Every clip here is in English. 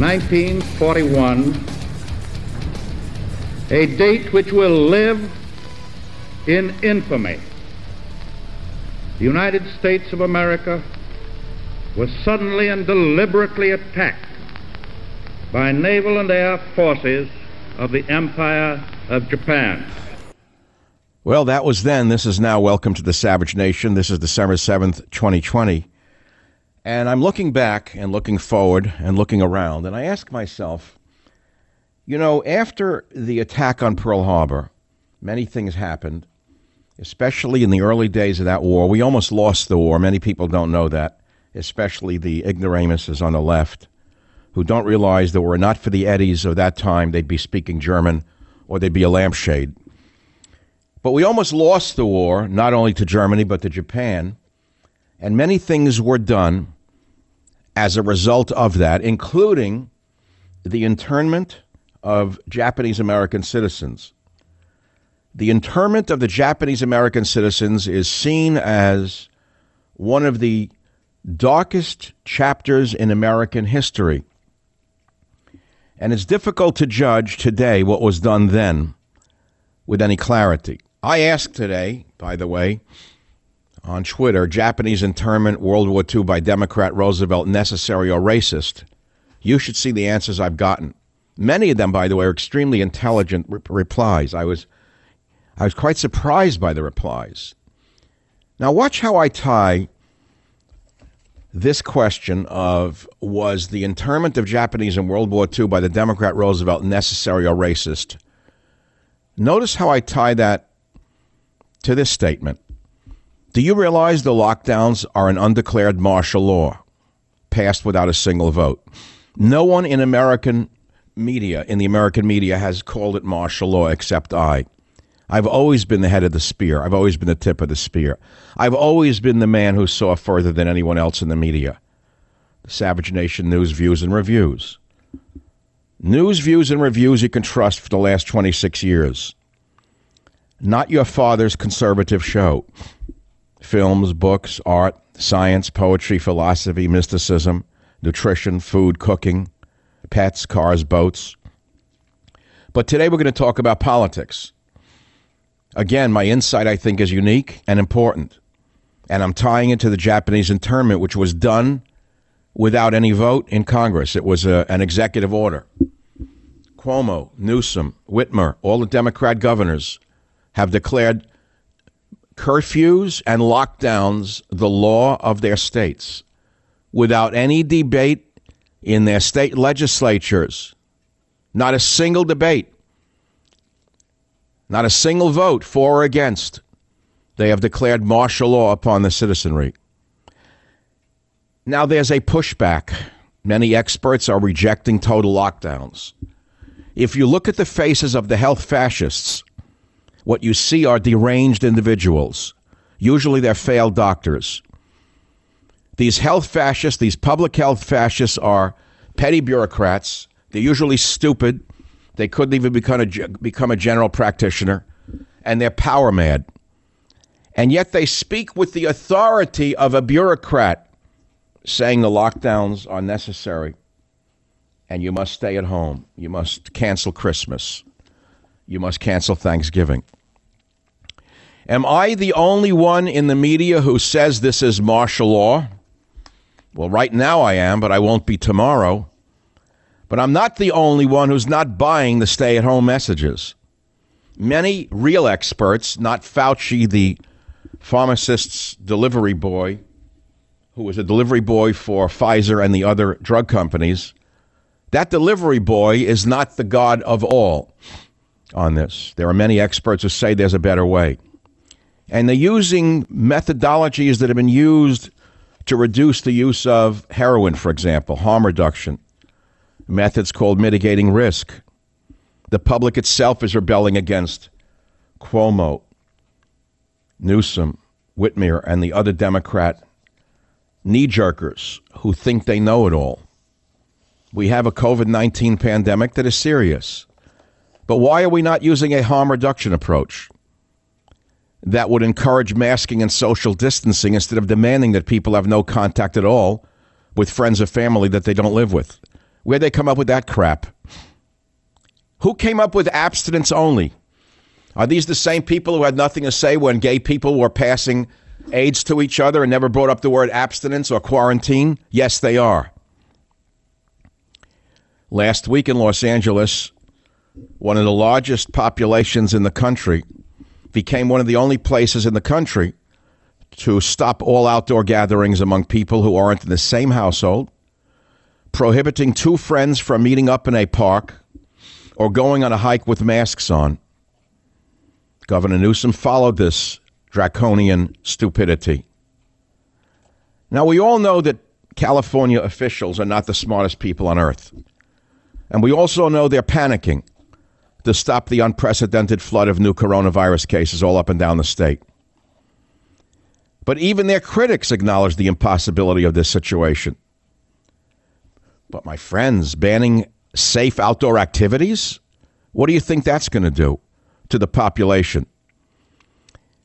1941, a date which will live in infamy. The United States of America was suddenly and deliberately attacked by naval and air forces of the Empire of Japan. Well, that was then. This is now. Welcome to the Savage Nation. This is December 7th, 2020. And I'm looking back and looking forward and looking around, and I ask myself, you know, after the attack on Pearl Harbor, many things happened, especially in the early days of that war. We almost lost the war. Many people don't know that, especially the ignoramuses on the left who don't realize that were it not for the eddies of that time, they'd be speaking German or they'd be a lampshade. But we almost lost the war, not only to Germany, but to Japan. And many things were done as a result of that, including the internment of Japanese American citizens. The internment of the Japanese American citizens is seen as one of the darkest chapters in American history. And it's difficult to judge today what was done then with any clarity. I asked today, by the way, on Twitter Japanese internment, World War II by Democrat Roosevelt, necessary or racist? You should see the answers I've gotten. Many of them, by the way, are extremely intelligent re- replies. I was, I was quite surprised by the replies. Now, watch how I tie this question of was the internment of Japanese in World War II by the Democrat Roosevelt necessary or racist? Notice how I tie that to this statement. Do you realize the lockdowns are an undeclared martial law passed without a single vote? No one in American media, in the American media, has called it martial law except I. I've always been the head of the spear. I've always been the tip of the spear. I've always been the man who saw further than anyone else in the media. The Savage Nation News, Views, and Reviews. News, views, and reviews you can trust for the last 26 years. Not your father's conservative show films, books, art, science, poetry, philosophy, mysticism, nutrition, food, cooking, pets, cars, boats. But today we're going to talk about politics. Again, my insight I think is unique and important. And I'm tying it to the Japanese internment, which was done without any vote in Congress. It was a, an executive order. Cuomo, Newsom, Whitmer, all the Democrat governors have declared curfews and lockdowns the law of their states without any debate, in their state legislatures. Not a single debate, not a single vote for or against. They have declared martial law upon the citizenry. Now there's a pushback. Many experts are rejecting total lockdowns. If you look at the faces of the health fascists, what you see are deranged individuals. Usually they're failed doctors. These health fascists, these public health fascists, are petty bureaucrats. They're usually stupid. They couldn't even become a, become a general practitioner. And they're power mad. And yet they speak with the authority of a bureaucrat saying the lockdowns are necessary and you must stay at home. You must cancel Christmas. You must cancel Thanksgiving. Am I the only one in the media who says this is martial law? Well, right now I am, but I won't be tomorrow. But I'm not the only one who's not buying the stay at home messages. Many real experts, not Fauci, the pharmacist's delivery boy, who was a delivery boy for Pfizer and the other drug companies, that delivery boy is not the God of all on this. There are many experts who say there's a better way. And they're using methodologies that have been used to reduce the use of heroin, for example, harm reduction, methods called mitigating risk. The public itself is rebelling against Cuomo, Newsom, Whitmer, and the other Democrat knee jerkers who think they know it all. We have a COVID 19 pandemic that is serious. But why are we not using a harm reduction approach that would encourage masking and social distancing instead of demanding that people have no contact at all with friends or family that they don't live with? Where'd they come up with that crap? Who came up with abstinence only? Are these the same people who had nothing to say when gay people were passing AIDS to each other and never brought up the word abstinence or quarantine? Yes, they are. Last week in Los Angeles, one of the largest populations in the country became one of the only places in the country to stop all outdoor gatherings among people who aren't in the same household, prohibiting two friends from meeting up in a park or going on a hike with masks on. Governor Newsom followed this draconian stupidity. Now, we all know that California officials are not the smartest people on earth. And we also know they're panicking to stop the unprecedented flood of new coronavirus cases all up and down the state. But even their critics acknowledge the impossibility of this situation. But, my friends, banning safe outdoor activities? What do you think that's going to do to the population?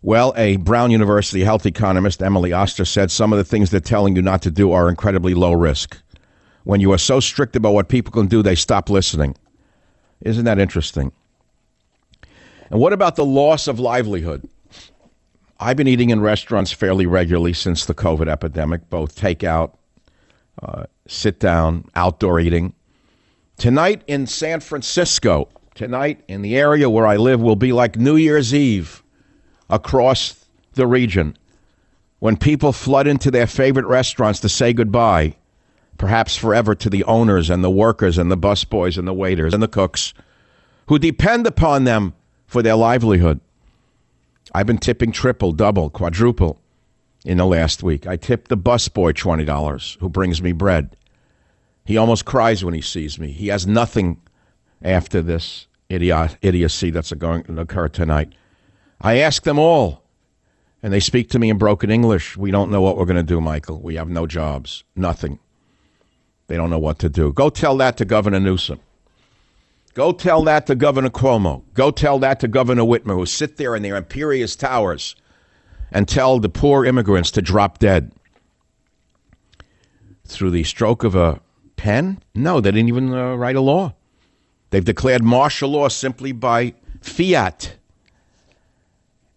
Well, a Brown University health economist, Emily Oster, said some of the things they're telling you not to do are incredibly low risk. When you are so strict about what people can do, they stop listening. Isn't that interesting? And what about the loss of livelihood? I've been eating in restaurants fairly regularly since the COVID epidemic, both takeout, uh, sit down, outdoor eating. Tonight in San Francisco, tonight in the area where I live, will be like New Year's Eve across the region when people flood into their favorite restaurants to say goodbye perhaps forever to the owners and the workers and the busboys and the waiters and the cooks who depend upon them for their livelihood. I've been tipping triple, double, quadruple in the last week. I tipped the busboy $20 who brings me bread. He almost cries when he sees me. He has nothing after this idiot, idiocy that's going to occur tonight. I ask them all, and they speak to me in broken English. We don't know what we're going to do, Michael. We have no jobs, nothing. They don't know what to do. Go tell that to Governor Newsom. Go tell that to Governor Cuomo. Go tell that to Governor Whitmer, who sit there in their imperious towers and tell the poor immigrants to drop dead. Through the stroke of a pen? No, they didn't even uh, write a law. They've declared martial law simply by fiat.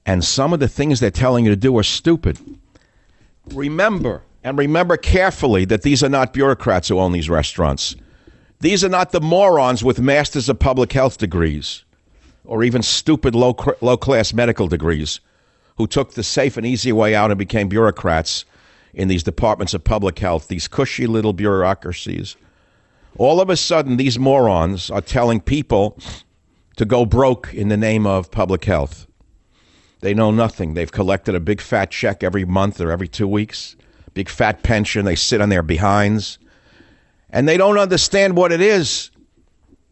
And some of the things they're telling you to do are stupid. Remember, and remember carefully that these are not bureaucrats who own these restaurants. These are not the morons with masters of public health degrees or even stupid low, low class medical degrees who took the safe and easy way out and became bureaucrats in these departments of public health, these cushy little bureaucracies All of a sudden, these morons are telling people to go broke in the name of public health. They know nothing. They've collected a big fat check every month or every two weeks, big fat pension. They sit on their behinds, and they don't understand what it is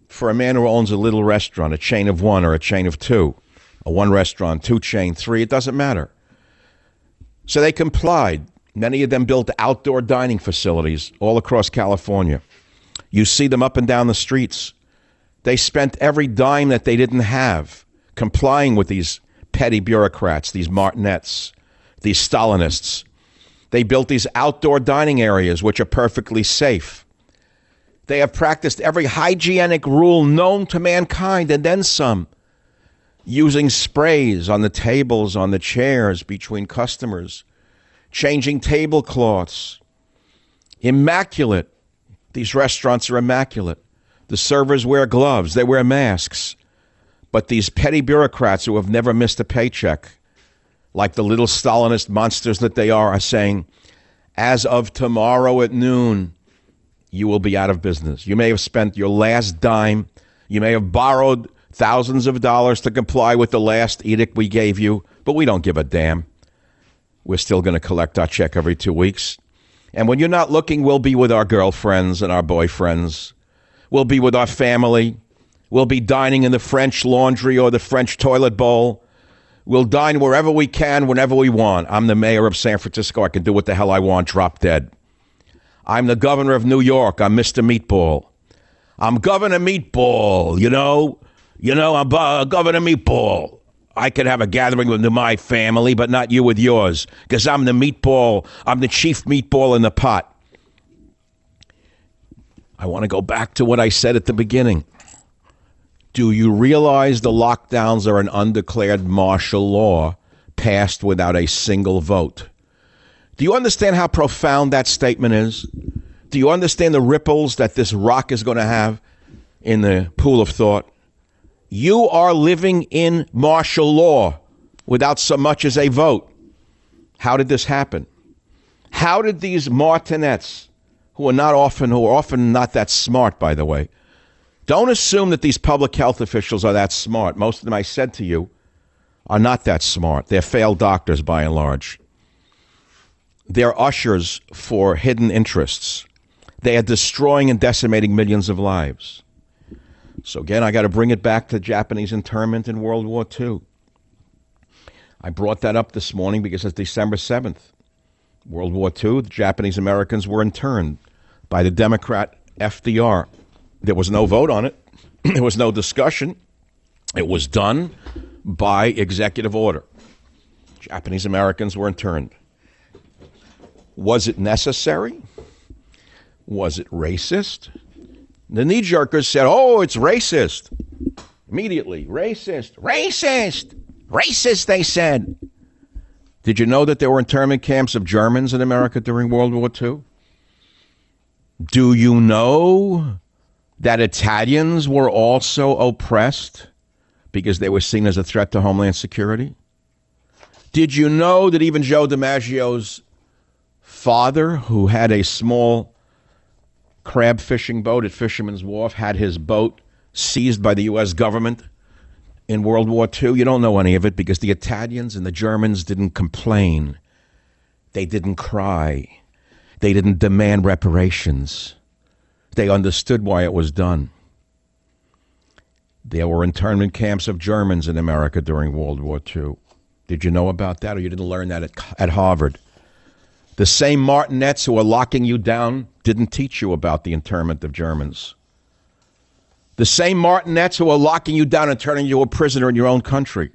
for a man who owns a little restaurant, a chain of one or a chain of two, a one restaurant, two chain, three. It doesn't matter. So they complied. Many of them built outdoor dining facilities all across California. You see them up and down the streets. They spent every dime that they didn't have complying with these petty bureaucrats, these martinets, these Stalinists. They built these outdoor dining areas, which are perfectly safe. They have practiced every hygienic rule known to mankind and then some, using sprays on the tables, on the chairs between customers, changing tablecloths. Immaculate. These restaurants are immaculate. The servers wear gloves, they wear masks. But these petty bureaucrats who have never missed a paycheck, like the little Stalinist monsters that they are, are saying, as of tomorrow at noon, you will be out of business. You may have spent your last dime. You may have borrowed thousands of dollars to comply with the last edict we gave you, but we don't give a damn. We're still going to collect our check every two weeks. And when you're not looking, we'll be with our girlfriends and our boyfriends. We'll be with our family. We'll be dining in the French laundry or the French toilet bowl. We'll dine wherever we can, whenever we want. I'm the mayor of San Francisco. I can do what the hell I want, drop dead. I'm the governor of New York. I'm Mr. Meatball. I'm Governor Meatball, you know? You know, I'm uh, Governor Meatball. I could have a gathering with my family, but not you with yours, because I'm the meatball. I'm the chief meatball in the pot. I want to go back to what I said at the beginning. Do you realize the lockdowns are an undeclared martial law passed without a single vote? Do you understand how profound that statement is? Do you understand the ripples that this rock is going to have in the pool of thought? You are living in martial law without so much as a vote. How did this happen? How did these martinets, who are not often, who are often not that smart, by the way, don't assume that these public health officials are that smart. Most of them, I said to you, are not that smart. They're failed doctors by and large. They're ushers for hidden interests. They are destroying and decimating millions of lives. So again, I got to bring it back to Japanese internment in World War II. I brought that up this morning because it's December 7th. World War II, the Japanese Americans were interned by the Democrat FDR. There was no vote on it, there was no discussion. It was done by executive order. Japanese Americans were interned. Was it necessary? Was it racist? The knee jerkers said, oh, it's racist. Immediately, racist, racist, racist, they said. Did you know that there were internment camps of Germans in America during World War II? Do you know that Italians were also oppressed because they were seen as a threat to Homeland Security? Did you know that even Joe DiMaggio's father, who had a small crab fishing boat at Fisherman's Wharf, had his boat seized by the U.S. government in World War II. You don't know any of it because the Italians and the Germans didn't complain. They didn't cry. They didn't demand reparations. They understood why it was done. There were internment camps of Germans in America during World War II. Did you know about that, or you didn't learn that at, at Harvard? The same martinets who are locking you down didn't teach you about the internment of Germans. The same martinets who are locking you down and turning you a prisoner in your own country.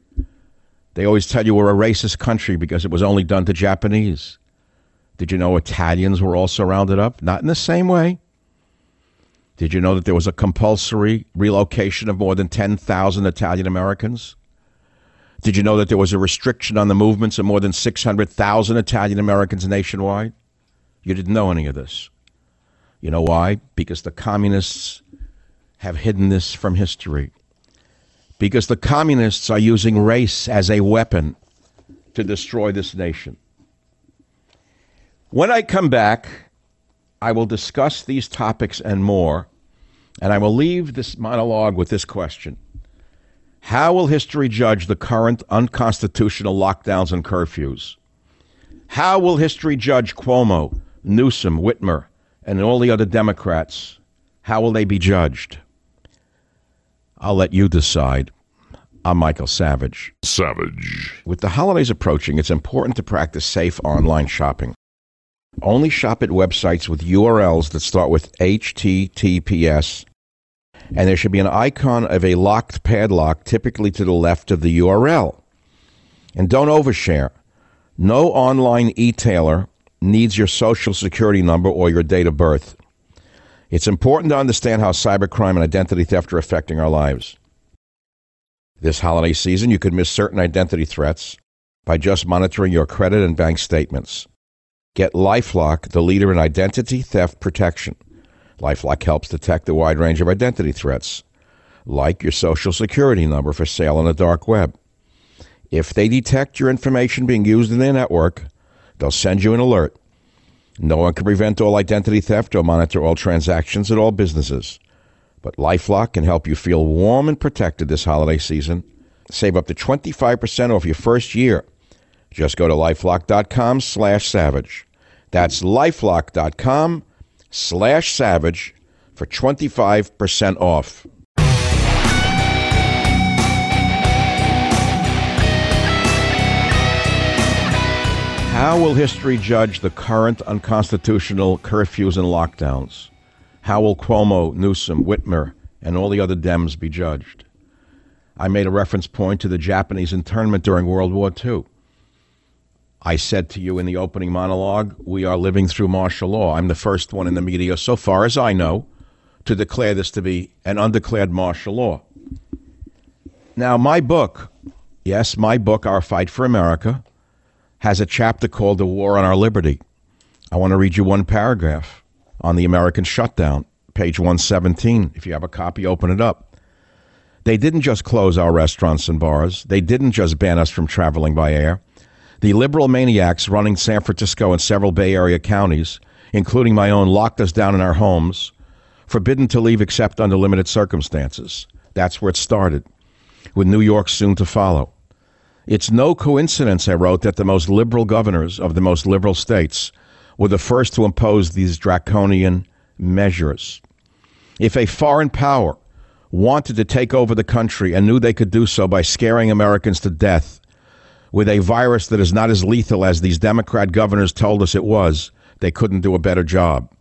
They always tell you we're a racist country because it was only done to Japanese. Did you know Italians were also rounded up? Not in the same way. Did you know that there was a compulsory relocation of more than 10,000 Italian Americans? Did you know that there was a restriction on the movements of more than 600,000 Italian Americans nationwide? You didn't know any of this. You know why? Because the communists have hidden this from history. Because the communists are using race as a weapon to destroy this nation. When I come back, I will discuss these topics and more And I will leave this monologue with this question How will history judge the current unconstitutional lockdowns and curfews? How will history judge Cuomo, Newsom, Whitmer, and all the other Democrats? How will they be judged? I'll let you decide. I'm Michael Savage. Savage. With the holidays approaching, it's important to practice safe online shopping. Only shop at websites with URLs that start with HTTPS, and there should be an icon of a locked padlock typically to the left of the URL. And don't overshare. No online e-tailer needs your social security number or your date of birth. It's important to understand how cybercrime and identity theft are affecting our lives. This holiday season, you could miss certain identity threats by just monitoring your credit and bank statements. Get Lifelock, the leader in identity theft protection. Lifelock helps detect a wide range of identity threats, like your social security number for sale on the dark web. If they detect your information being used in their network, they'll send you an alert. No one can prevent all identity theft or monitor all transactions at all businesses. But Lifelock can help you feel warm and protected this holiday season. Save up to 25% off your first year. Just go to lifelock.com slash savage. That's lifelock.com slash savage for 25% off. How will history judge the current unconstitutional curfews and lockdowns? How will Cuomo, Newsom, Whitmer, and all the other Dems be judged? I made a reference point to the Japanese internment during World War II. I said to you in the opening monologue, we are living through martial law. I'm the first one in the media, so far as I know, to declare this to be an undeclared martial law. Now, my book, yes, my book, Our Fight for America, has a chapter called The War on Our Liberty. I want to read you one paragraph on the American shutdown, page 117. If you have a copy, open it up. They didn't just close our restaurants and bars, they didn't just ban us from traveling by air. The liberal maniacs running San Francisco and several Bay Area counties, including my own, locked us down in our homes, forbidden to leave except under limited circumstances. That's where it started, with New York soon to follow. It's no coincidence, I wrote, that the most liberal governors of the most liberal states were the first to impose these draconian measures. If a foreign power wanted to take over the country and knew they could do so by scaring Americans to death with a virus that is not as lethal as these Democrat governors told us it was, they couldn't do a better job.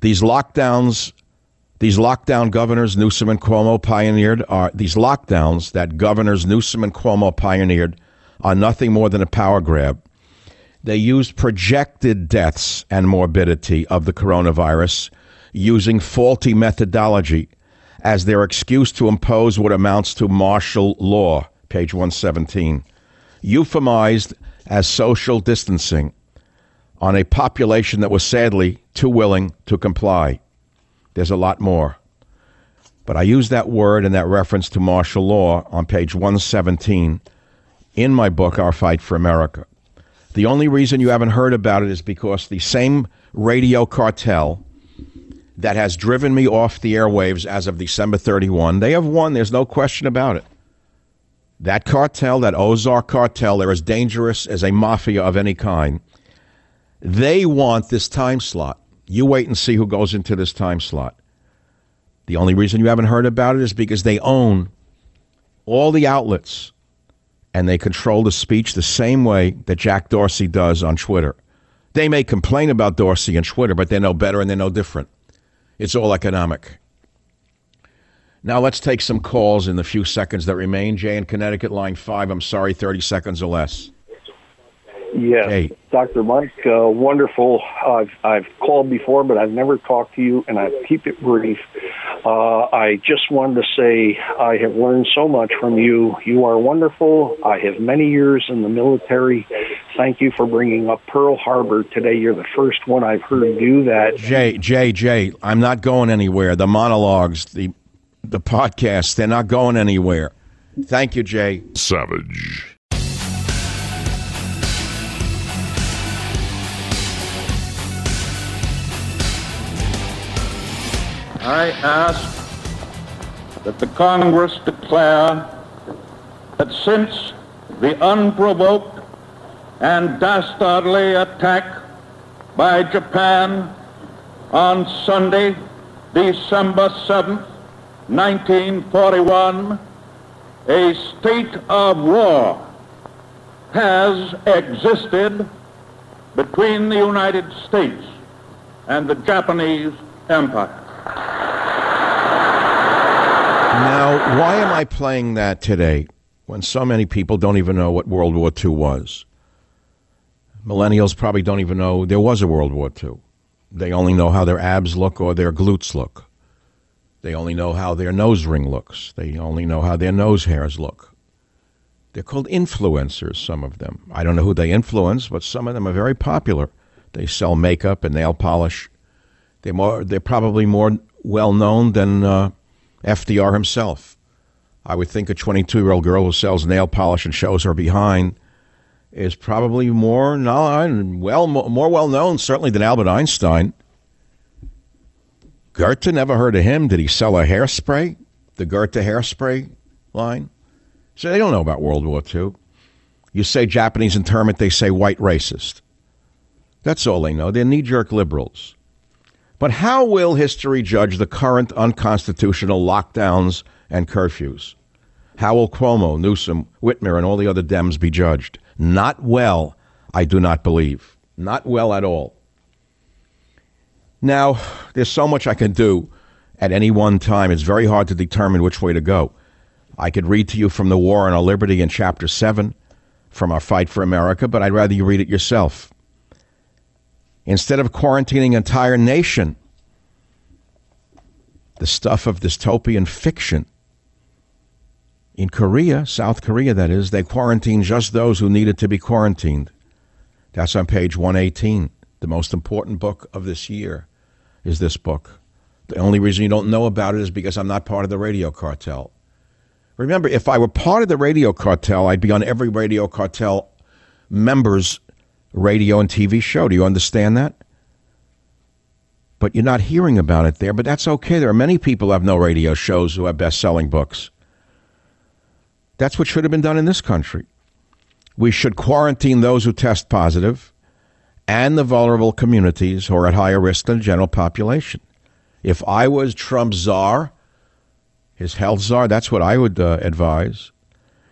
These lockdowns these lockdown governors Newsom and Cuomo pioneered are these lockdowns that governors Newsom and Cuomo pioneered are nothing more than a power grab. They used projected deaths and morbidity of the coronavirus using faulty methodology as their excuse to impose what amounts to martial law, page 117, euphemized as social distancing on a population that was sadly too willing to comply. There's a lot more. But I use that word and that reference to martial law on page 117 in my book, Our Fight for America. The only reason you haven't heard about it is because the same radio cartel that has driven me off the airwaves as of December 31, they have won. There's no question about it. That cartel, that Ozark cartel, they're as dangerous as a mafia of any kind. They want this time slot. You wait and see who goes into this time slot. The only reason you haven't heard about it is because they own all the outlets and they control the speech the same way that Jack Dorsey does on Twitter. They may complain about Dorsey and Twitter, but they know better and they know different. It's all economic. Now let's take some calls in the few seconds that remain. Jay in Connecticut, line five. I'm sorry, 30 seconds or less. Yes, Hey. Dr. Mike, uh, wonderful. I've I've called before, but I've never talked to you, and I keep it brief. Uh, I just wanted to say I have learned so much from you. You are wonderful. I have many years in the military. Thank you for bringing up Pearl Harbor today. You're the first one I've heard do that. Jay, Jay, Jay, I'm not going anywhere. The monologues, the the podcast. They're not going anywhere. Thank you, Jay. Savage. I ask that the Congress declare that since the unprovoked and dastardly attack by Japan on Sunday, December 7th, 1941, a state of war has existed between the United States and the Japanese Empire. Now, why am I playing that today when so many people don't even know what World War II was? Millennials probably don't even know there was a World War II. They only know how their abs look or their glutes look. They only know how their nose ring looks. They only know how their nose hairs look. They're called influencers, some of them. I don't know who they influence, but some of them are very popular. They sell makeup and nail polish. They're, more, they're probably more well known than uh, FDR himself. I would think a 22 year old girl who sells nail polish and shows her behind is probably more well more well known certainly than Albert Einstein. Goethe never heard of him. Did he sell a hairspray? The Goethe hairspray line? So they don't know about World War II. You say Japanese internment, they say white racist. That's all they know. They're knee jerk liberals. But how will history judge the current unconstitutional lockdowns and curfews? How will Cuomo, Newsom, Whitmer, and all the other Dems be judged? Not well, I do not believe. Not well at all. Now, there's so much I can do at any one time. It's very hard to determine which way to go. I could read to you from The War on Our Liberty in Chapter 7 from our Fight for America, but I'd rather you read it yourself. Instead of quarantining an entire nation, the stuff of dystopian fiction, in Korea, South Korea, that is, they quarantined just those who needed to be quarantined. That's on page 118. The most important book of this year is this book. The only reason you don't know about it is because I'm not part of the radio cartel. Remember, if I were part of the radio cartel, I'd be on every radio cartel member's radio and TV show. Do you understand that? But you're not hearing about it there, but that's okay. There are many people who have no radio shows who have best selling books. That's what should have been done in this country. We should quarantine those who test positive and the vulnerable communities who are at higher risk than the general population. If I was Trump's czar, his health czar, that's what I would uh, advise.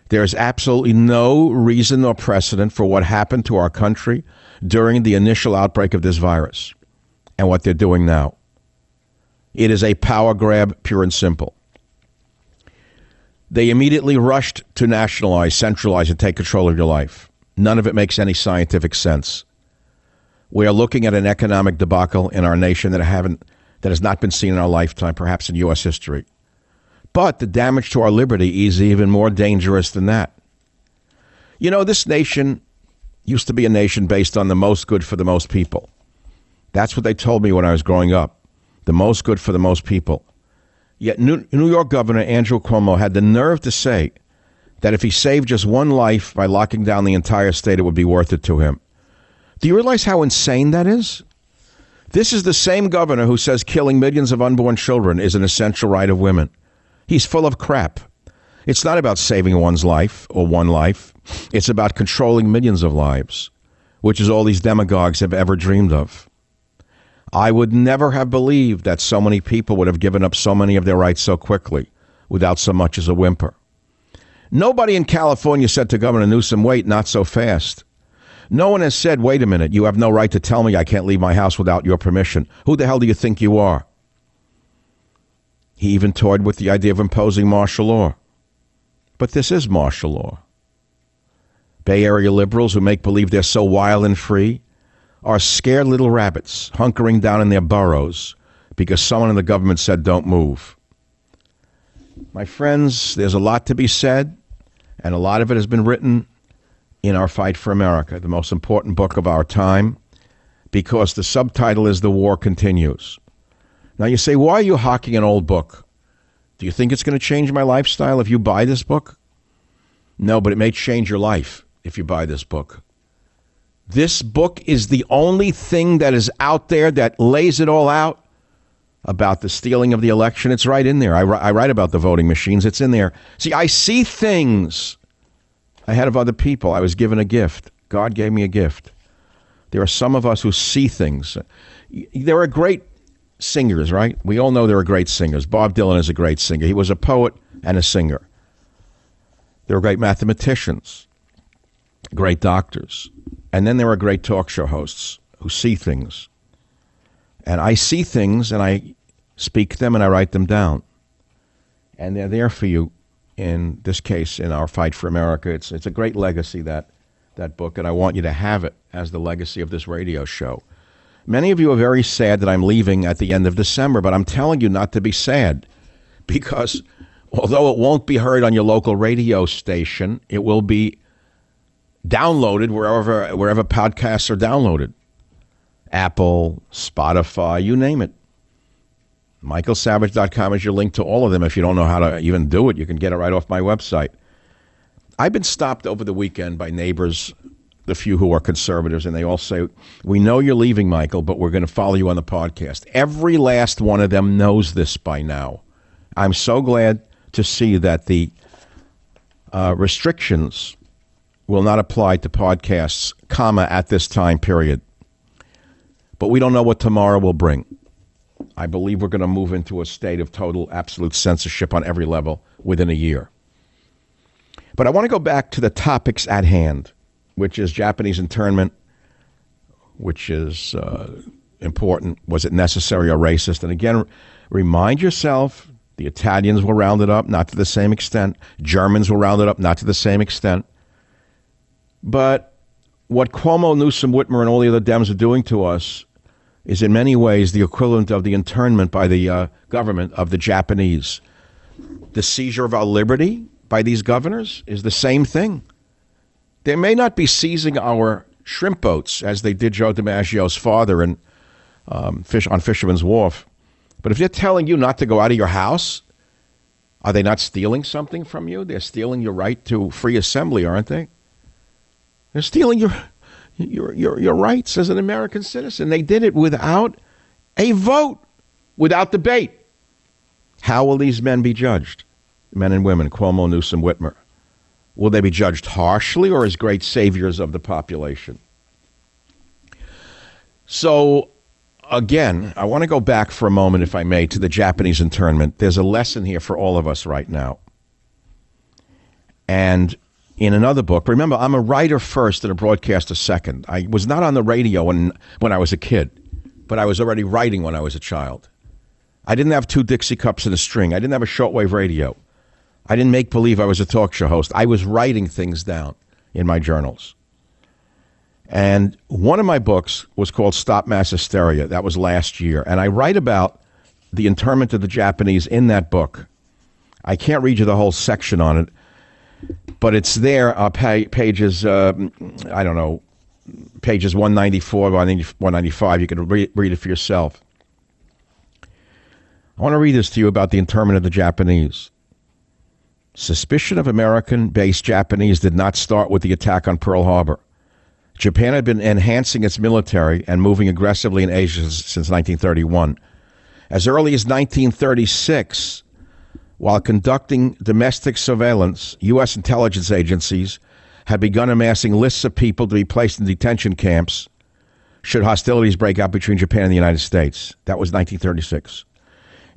There's absolutely no reason or precedent for what happened to our country during the initial outbreak of this virus and what they're doing now. It is a power grab, pure and simple. They immediately rushed to nationalize, centralize, and take control of your life. None of it makes any scientific sense. We are looking at an economic debacle in our nation that haven't that has not been seen in our lifetime, perhaps in U.S. history. But the damage to our liberty is even more dangerous than that. You know, this nation used to be a nation based on the most good for the most people. That's what they told me when I was growing up. The most good for the most people. Yet New, York Governor Andrew Cuomo had the nerve to say that if he saved just one life by locking down the entire state, it would be worth it to him. Do you realize how insane that is? This is the same governor who says killing millions of unborn children is an essential right of women. He's full of crap. It's not about saving one's life or one life. It's about controlling millions of lives, which is all these demagogues have ever dreamed of. I would never have believed that so many people would have given up so many of their rights so quickly without so much as a whimper. Nobody in California said to Governor Newsom, wait, not so fast. No one has said, wait a minute, you have no right to tell me I can't leave my house without your permission. Who the hell do you think you are? He even toyed with the idea of imposing martial law. But this is martial law. Bay Area liberals who make believe they're so wild and free are scared little rabbits hunkering down in their burrows because someone in the government said don't move. My friends, there's a lot to be said, and a lot of it has been written in our fight for America, the most important book of our time, because the subtitle is The War Continues. Now you say, why are you hawking an old book? Do you think it's going to change my lifestyle if you buy this book? No, but it may change your life if you buy this book. This book is the only thing that is out there that lays it all out about the stealing of the election. It's right in there. I, I write about the voting machines. It's in there. See, I see things ahead of other people. I was given a gift. God gave me a gift. There are some of us who see things. There are great singers, right? We all know there are great singers. Bob Dylan is a great singer. He was a poet and a singer. There are great mathematicians, great doctors. And then there are great talk show hosts who see things. And I see things and I speak them and I write them down. And they're there for you in this case, in our fight for America. It's, it's a great legacy, that, that book, and I want you to have it as the legacy of this radio show. Many of you are very sad that I'm leaving at the end of December, but I'm telling you not to be sad because although it won't be heard on your local radio station, it will be downloaded wherever wherever podcasts are downloaded. Apple, Spotify, you name it. MichaelSavage.com is your link to all of them. If you don't know how to even do it, you can get it right off my website. I've been stopped over the weekend by neighbors, the few who are conservatives, and they all say, We know you're leaving, Michael, but we're going to follow you on the podcast. Every last one of them knows this by now. I'm so glad to see that the uh, restrictions will not apply to podcasts, comma, at this time period. But we don't know what tomorrow will bring. I believe we're going to move into a state of total, absolute censorship on every level within a year. But I want to go back to the topics at hand, which is Japanese internment, which is uh, important. Was it necessary or racist? And again, remind yourself the Italians were rounded up, not to the same extent. Germans were rounded up, not to the same extent. But what Cuomo, Newsom, Whitmer, and all the other Dems are doing to us is in many ways the equivalent of the internment by the uh, government of the Japanese. The seizure of our liberty by these governors is the same thing. They may not be seizing our shrimp boats as they did Joe DiMaggio's father in, um, fish, on Fisherman's Wharf. But if they're telling you not to go out of your house, are they not stealing something from you? They're stealing your right to free assembly, aren't they? They're stealing your your, your, your rights as an American citizen. They did it without a vote, without debate. How will these men be judged? Men and women, Cuomo, Newsom, Whitmer. Will they be judged harshly or as great saviors of the population? So, again, I want to go back for a moment, if I may, to the Japanese internment. There's a lesson here for all of us right now. And in another book. Remember, I'm a writer first and a broadcaster second. I was not on the radio when, when I was a kid, but I was already writing when I was a child. I didn't have two Dixie cups and a string. I didn't have a shortwave radio. I didn't make believe I was a talk show host. I was writing things down in my journals. And one of my books was called Stop Mass Hysteria. That was last year. And I write about the internment of the Japanese in that book. I can't read you the whole section on it but it's there. Uh, pages, uh, I don't know, pages 194, 195. You can read, read it for yourself. I want to read this to you about the internment of the Japanese. Suspicion of American based Japanese did not start with the attack on Pearl Harbor. Japan had been enhancing its military and moving aggressively in Asia since 1931. As early as 1936, while conducting domestic surveillance, U.S. intelligence agencies had begun amassing lists of people to be placed in detention camps should hostilities break out between Japan and the United States. That was 1936.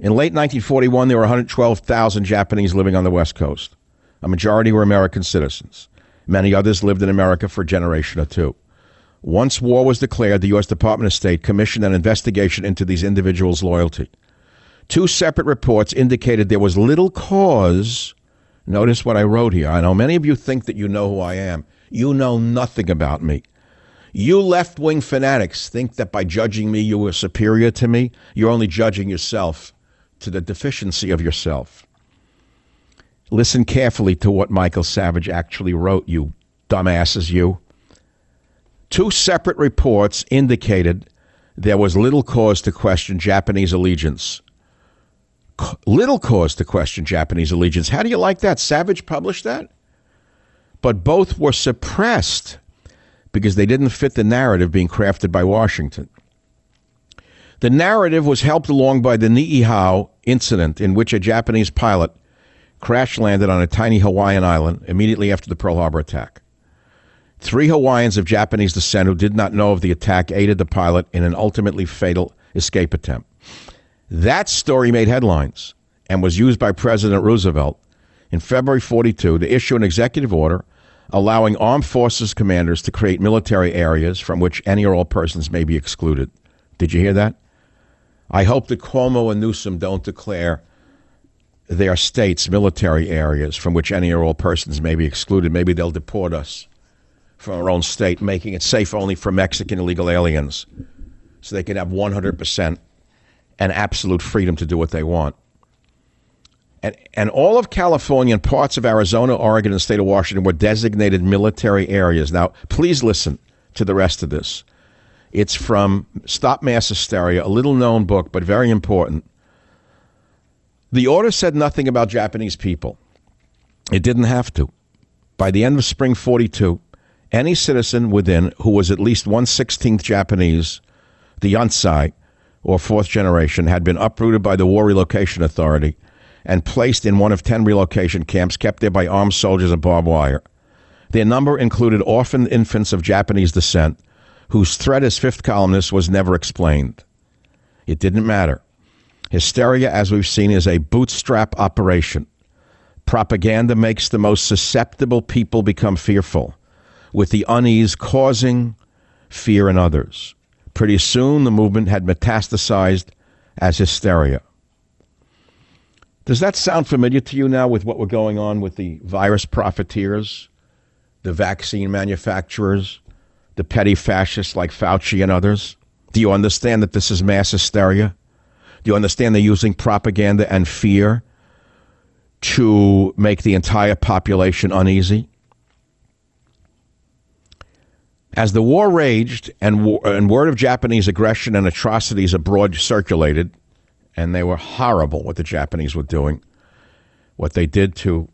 In late 1941, there were 112,000 Japanese living on the West Coast. A majority were American citizens. Many others lived in America for a generation or two. Once war was declared, the U.S. Department of State commissioned an investigation into these individuals' loyalty. Two separate reports indicated there was little cause. Notice what I wrote here. I know many of you think that you know who I am. You know nothing about me. You left wing fanatics think that by judging me, you were superior to me. You're only judging yourself to the deficiency of yourself. Listen carefully to what Michael Savage actually wrote, you dumbasses, you. Two separate reports indicated there was little cause to question Japanese allegiance little cause to question Japanese allegiance. How do you like that? Savage published that? But both were suppressed because they didn't fit the narrative being crafted by Washington. The narrative was helped along by the Niihau incident, in which a Japanese pilot crash landed on a tiny Hawaiian island immediately after the Pearl Harbor attack. Three Hawaiians of Japanese descent who did not know of the attack aided the pilot in an ultimately fatal escape attempt. That story made headlines and was used by President Roosevelt in February 42 to issue an executive order allowing armed forces commanders to create military areas from which any or all persons may be excluded. Did you hear that? I hope that Cuomo and Newsom don't declare their states military areas from which any or all persons may be excluded. Maybe they'll deport us from our own state, making it safe only for Mexican illegal aliens so they can have 100% and absolute freedom to do what they want. And, and all of California and parts of Arizona, Oregon, and the state of Washington were designated military areas. Now, please listen to the rest of this. It's from Stop Mass Hysteria, a little known book, but very important. The order said nothing about Japanese people. It didn't have to. By the end of spring 42, any citizen within who was at least 116th Japanese, the Yonsei, or fourth generation, had been uprooted by the War Relocation Authority and placed in one of 10 relocation camps kept there by armed soldiers and barbed wire. Their number included orphaned infants of Japanese descent, whose threat as fifth columnists was never explained. It didn't matter. Hysteria, as we've seen, is a bootstrap operation. Propaganda makes the most susceptible people become fearful, with the unease causing fear in others. Pretty soon, the movement had metastasized as hysteria. Does that sound familiar to you now with what we're going on with the virus profiteers, the vaccine manufacturers, the petty fascists like Fauci and others? Do you understand that this is mass hysteria? Do you understand they're using propaganda and fear to make the entire population uneasy? As the war raged and, and word of Japanese aggression and atrocities abroad circulated, and they were horrible what the Japanese were doing. What they did to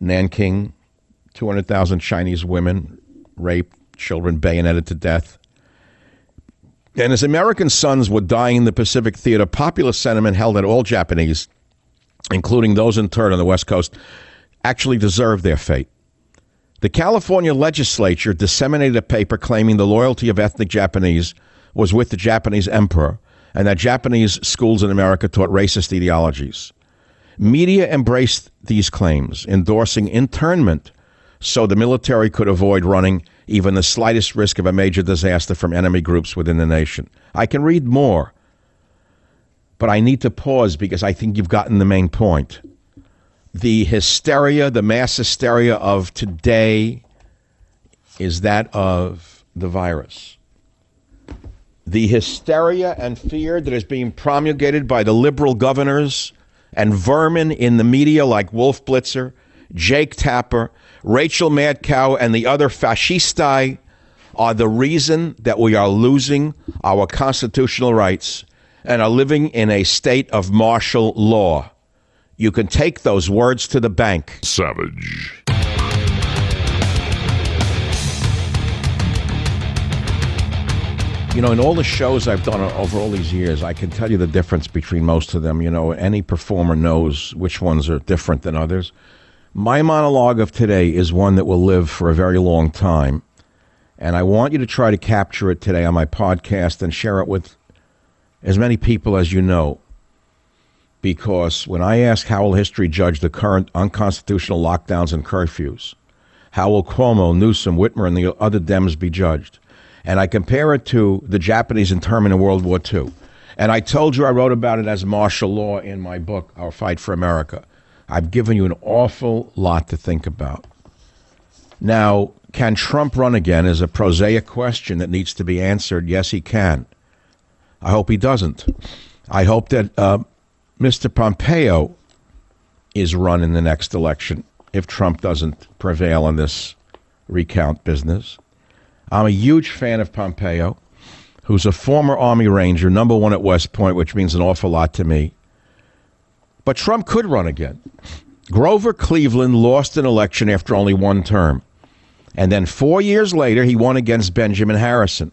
Nanking, 200,000 Chinese women raped, children bayoneted to death. And as American sons were dying in the Pacific theater, popular sentiment held that all Japanese, including those interned on the West Coast, actually deserved their fate. The California legislature disseminated a paper claiming the loyalty of ethnic Japanese was with the Japanese emperor and that Japanese schools in America taught racist ideologies. Media embraced these claims, endorsing internment so the military could avoid running even the slightest risk of a major disaster from enemy groups within the nation. I can read more, but I need to pause because I think you've gotten the main point. The hysteria, the mass hysteria of today, is that of the virus the hysteria and fear that is being promulgated by the liberal governors and vermin in the media like Wolf Blitzer, Jake Tapper, Rachel Madcow, and the other fascisti are the reason that we are losing our constitutional rights and are living in a state of martial law. You can take those words to the bank. Savage. You know, in all the shows I've done over all these years, I can tell you the difference between most of them. You know, any performer knows which ones are different than others. My monologue of today is one that will live for a very long time. And I want you to try to capture it today on my podcast and share it with as many people as you know. Because when I ask how will history judge the current unconstitutional lockdowns and curfews, how will Cuomo, Newsom, Whitmer, and the other Dems be judged? and I compare it to the Japanese internment in World War II. And I told you I wrote about it as martial law in my book, Our Fight for America. I've given you an awful lot to think about. Now, can Trump run again is a prosaic question that needs to be answered. Yes, he can. I hope he doesn't. I hope that uh, Mr. Pompeo is run in the next election if Trump doesn't prevail on this recount business. I'm a huge fan of Pompeo, who's a former Army Ranger, number one at West Point, which means an awful lot to me. But Trump could run again. Grover Cleveland lost an election after only one term. And then four years later, he won against Benjamin Harrison.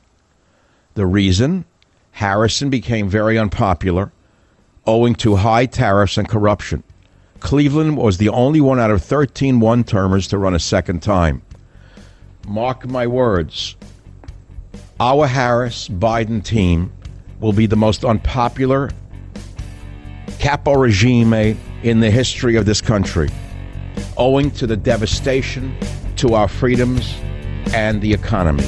The reason? Harrison became very unpopular owing to high tariffs and corruption. Cleveland was the only one out of 13 one termers to run a second time. Mark my words, our Harris Biden team will be the most unpopular capo regime in the history of this country, owing to the devastation to our freedoms and the economy.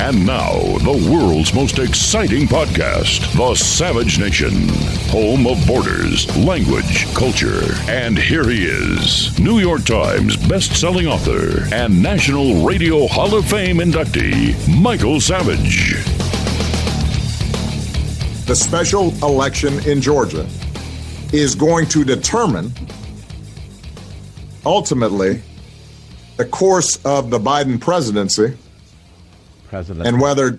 And now, the world's most exciting podcast, The Savage Nation, home of borders, language, culture. And here he is, New York Times best-selling author and National Radio Hall of Fame inductee, Michael Savage. The special election in Georgia is going to determine ultimately the course of the Biden presidency President. and whether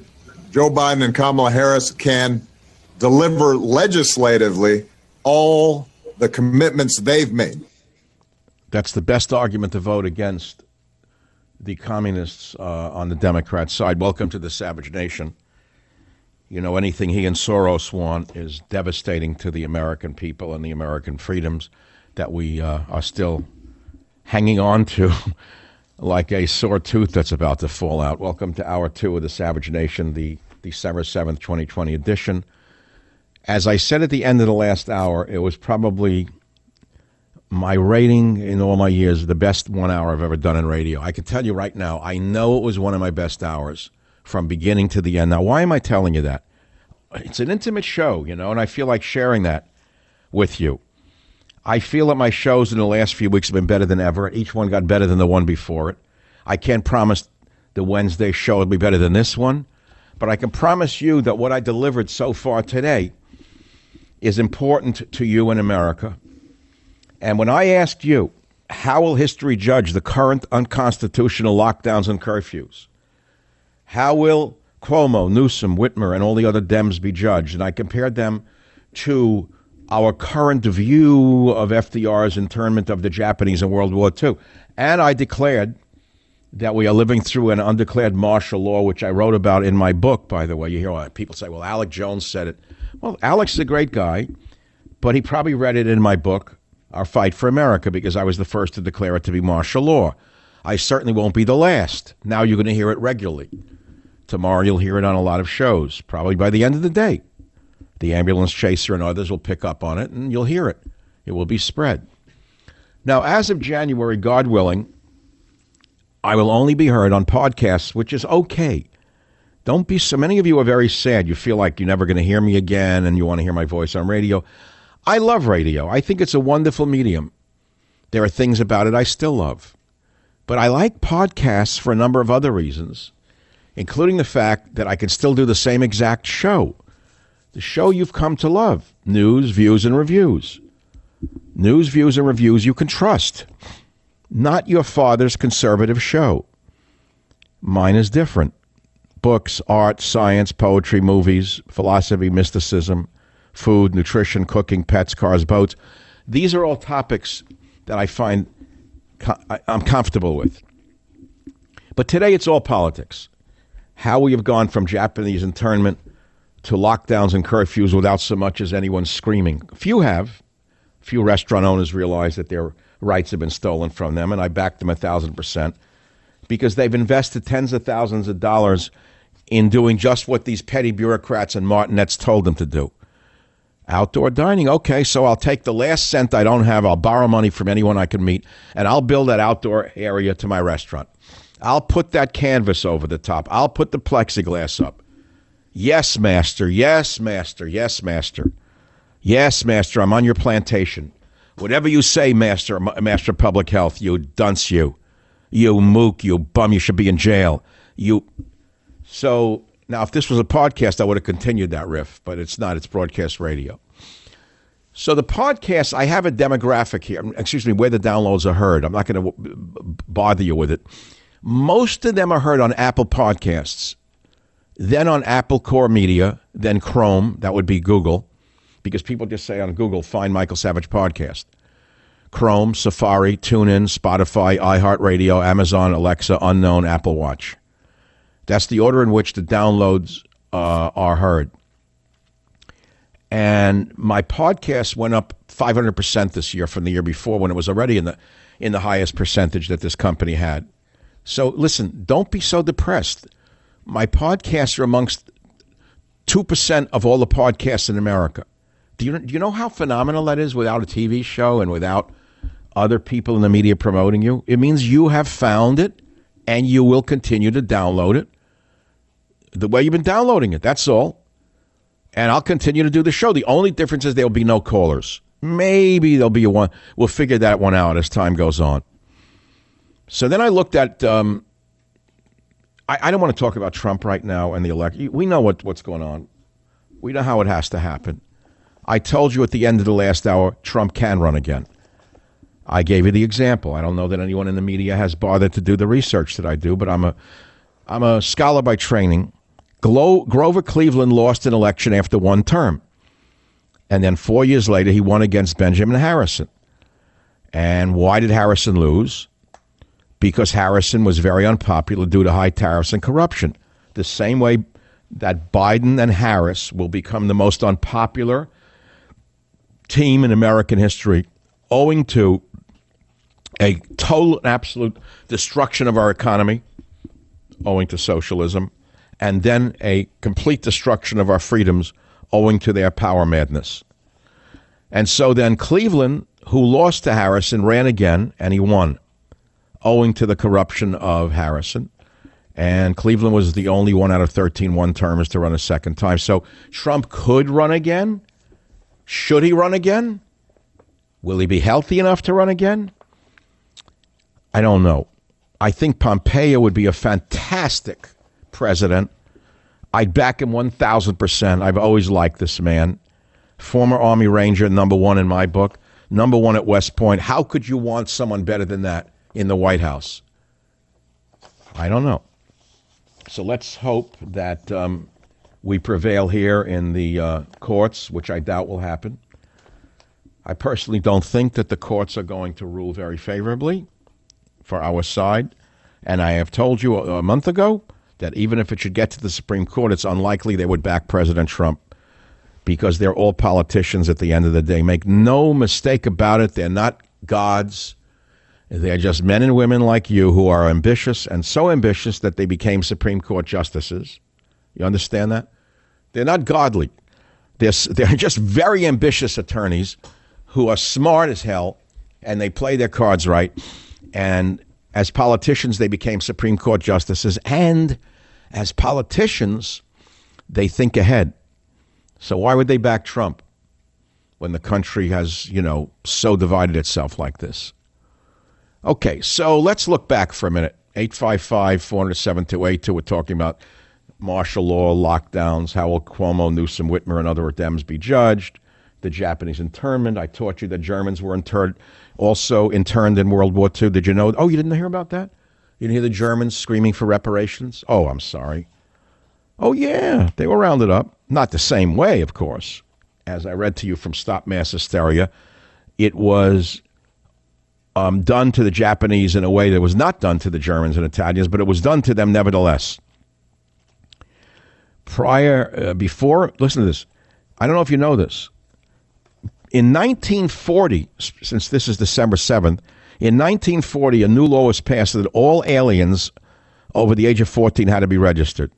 Joe Biden and Kamala Harris can deliver legislatively all the commitments they've made. That's the best argument to vote against the communists uh, on the Democrat side. Welcome to the Savage Nation. You know, anything he and Soros want is devastating to the American people and the American freedoms that we uh, are still hanging on to like a sore tooth that's about to fall out. Welcome to hour two of the Savage Nation, the December 7th, 2020 edition. As I said at the end of the last hour, it was probably my rating in all my years, the best one hour I've ever done in radio. I can tell you right now, I know it was one of my best hours from beginning to the end. Now, why am I telling you that? It's an intimate show, you know, and I feel like sharing that with you. I feel that my shows in the last few weeks have been better than ever. Each one got better than the one before it. I can't promise the Wednesday show will be better than this one, but I can promise you that what I delivered so far today is important to you in America. And when I asked you, how will history judge the current unconstitutional lockdowns and curfews? How will Cuomo, Newsom, Whitmer, and all the other Dems be judged? And I compared them to our current view of FDR's internment of the Japanese in World War II. And I declared that we are living through an undeclared martial law, which I wrote about in my book, by the way. You hear people say, well, Alex Jones said it. Well, Alex is a great guy, but he probably read it in my book, Our Fight for America, because I was the first to declare it to be martial law. I certainly won't be the last. Now you're going to hear it regularly. Tomorrow you'll hear it on a lot of shows, probably by the end of the day. The ambulance chaser and others will pick up on it, and you'll hear it. It will be spread. Now, as of January, God willing, I will only be heard on podcasts, which is okay. Don't be so many of you are very sad. You feel like you're never going to hear me again and you want to hear my voice on radio. I love radio. I think it's a wonderful medium. There are things about it I still love. But I like podcasts for a number of other reasons, including the fact that I can still do the same exact show. The show you've come to love news, views, and reviews. News, views, and reviews you can trust not your father's conservative show. Mine is different. Books, art, science, poetry, movies, philosophy, mysticism, food, nutrition, cooking, pets, cars, boats. These are all topics that I find I'm comfortable with. But today it's all politics. How we have gone from Japanese internment to lockdowns and curfews without so much as anyone screaming. Few have. Few restaurant owners realize that they're rights have been stolen from them, and I back them a thousand percent because they've invested tens of thousands of dollars in doing just what these petty bureaucrats and martinets told them to do. Outdoor dining. Okay, so I'll take the last cent I don't have, I'll borrow money from anyone I can meet, and I'll build that outdoor area to my restaurant. I'll put that canvas over the top. I'll put the plexiglass up. Yes, master. Yes, master. Yes, master. Yes, master. I'm on your plantation. Whatever you say, Master, Master Public Health, you dunce you. You mook, you bum, you should be in jail. You. So now, if this was a podcast, I would have continued that riff, but it's not. It's broadcast radio. So the podcast, I have a demographic here. Excuse me, where the downloads are heard. I'm not going to bother you with it. Most of them are heard on Apple Podcasts, then on Apple Core Media, then Chrome. That would be Google, because people just say on Google, find Michael Savage podcast. Chrome, Safari, TuneIn, Spotify, iHeartRadio, Amazon, Alexa, Unknown, Apple Watch. That's the order in which the downloads uh, are heard. And my podcast went up 500% this year from the year before when it was already in the in the highest percentage that this company had. So listen, don't be so depressed. My podcasts are amongst 2% of all the podcasts in America. Do you, do you know how phenomenal that is without a TV show and without other people in the media promoting you? It means you have found it and you will continue to download it the way you've been downloading it. That's all. And I'll continue to do the show. The only difference is there'll be no callers. Maybe there'll be one. We'll figure that one out as time goes on. So then I looked at. Um, I, I don't want to talk about Trump right now and the election. We know what, what's going on. We know how it has to happen. I told you at the end of the last hour, Trump can run again. I gave you the example. I don't know that anyone in the media has bothered to do the research that I do, but I'm a I'm a scholar by training. Glo- Grover Cleveland lost an election after one term. And then four years later, he won against Benjamin Harrison. And why did Harrison lose? Because Harrison was very unpopular due to high tariffs and corruption. The same way that Biden and Harris will become the most unpopular team in American history owing to a total and absolute destruction of our economy, owing to socialism, and then a complete destruction of our freedoms owing to their power madness. And so then Cleveland, who lost to Harrison, ran again and he won, owing to the corruption of Harrison. And Cleveland was the only one out of 13 one termers to run a second time. So Trump could run again. Should he run again? Will he be healthy enough to run again? I don't know. I think Pompeo would be a fantastic president. I'd back him 1,000%. I've always liked this man. Former Army Ranger, number one in my book, number one at West Point. How could you want someone better than that in the White House? I don't know. So let's hope that um, we prevail here in the uh, courts, which I doubt will happen. I personally don't think that the courts are going to rule very favorably for our side. And I have told you a, a month ago that even if it should get to the Supreme Court, it's unlikely they would back President Trump because they're all politicians at the end of the day. Make no mistake about it, they're not gods. They're just men and women like you who are ambitious and so ambitious that they became Supreme Court justices. You understand that? They're not godly. They're, they're just very ambitious attorneys who are smart as hell and they play their cards right. And as politicians, they became Supreme Court justices. And as politicians, they think ahead. So why would they back Trump when the country has, you know, so divided itself like this? Okay, so let's look back for a minute. 855 400 7282. We're talking about martial law, lockdowns, how will Cuomo, Newsom, Whitmer, and other Dems be judged? The Japanese internment. I taught you that Germans were interred also interned in World War II. Did you know? Oh, you didn't hear about that? You didn't hear the Germans screaming for reparations? Oh, I'm sorry. Oh, yeah, they were rounded up. Not the same way, of course. As I read to you from Stop Mass Hysteria, it was um, done to the Japanese in a way that was not done to the Germans and Italians, but it was done to them nevertheless. Prior, uh, before, listen to this. I don't know if you know this in 1940, since this is December 7th, in 1940, a new law was passed that all aliens over the age of 14 had to be registered.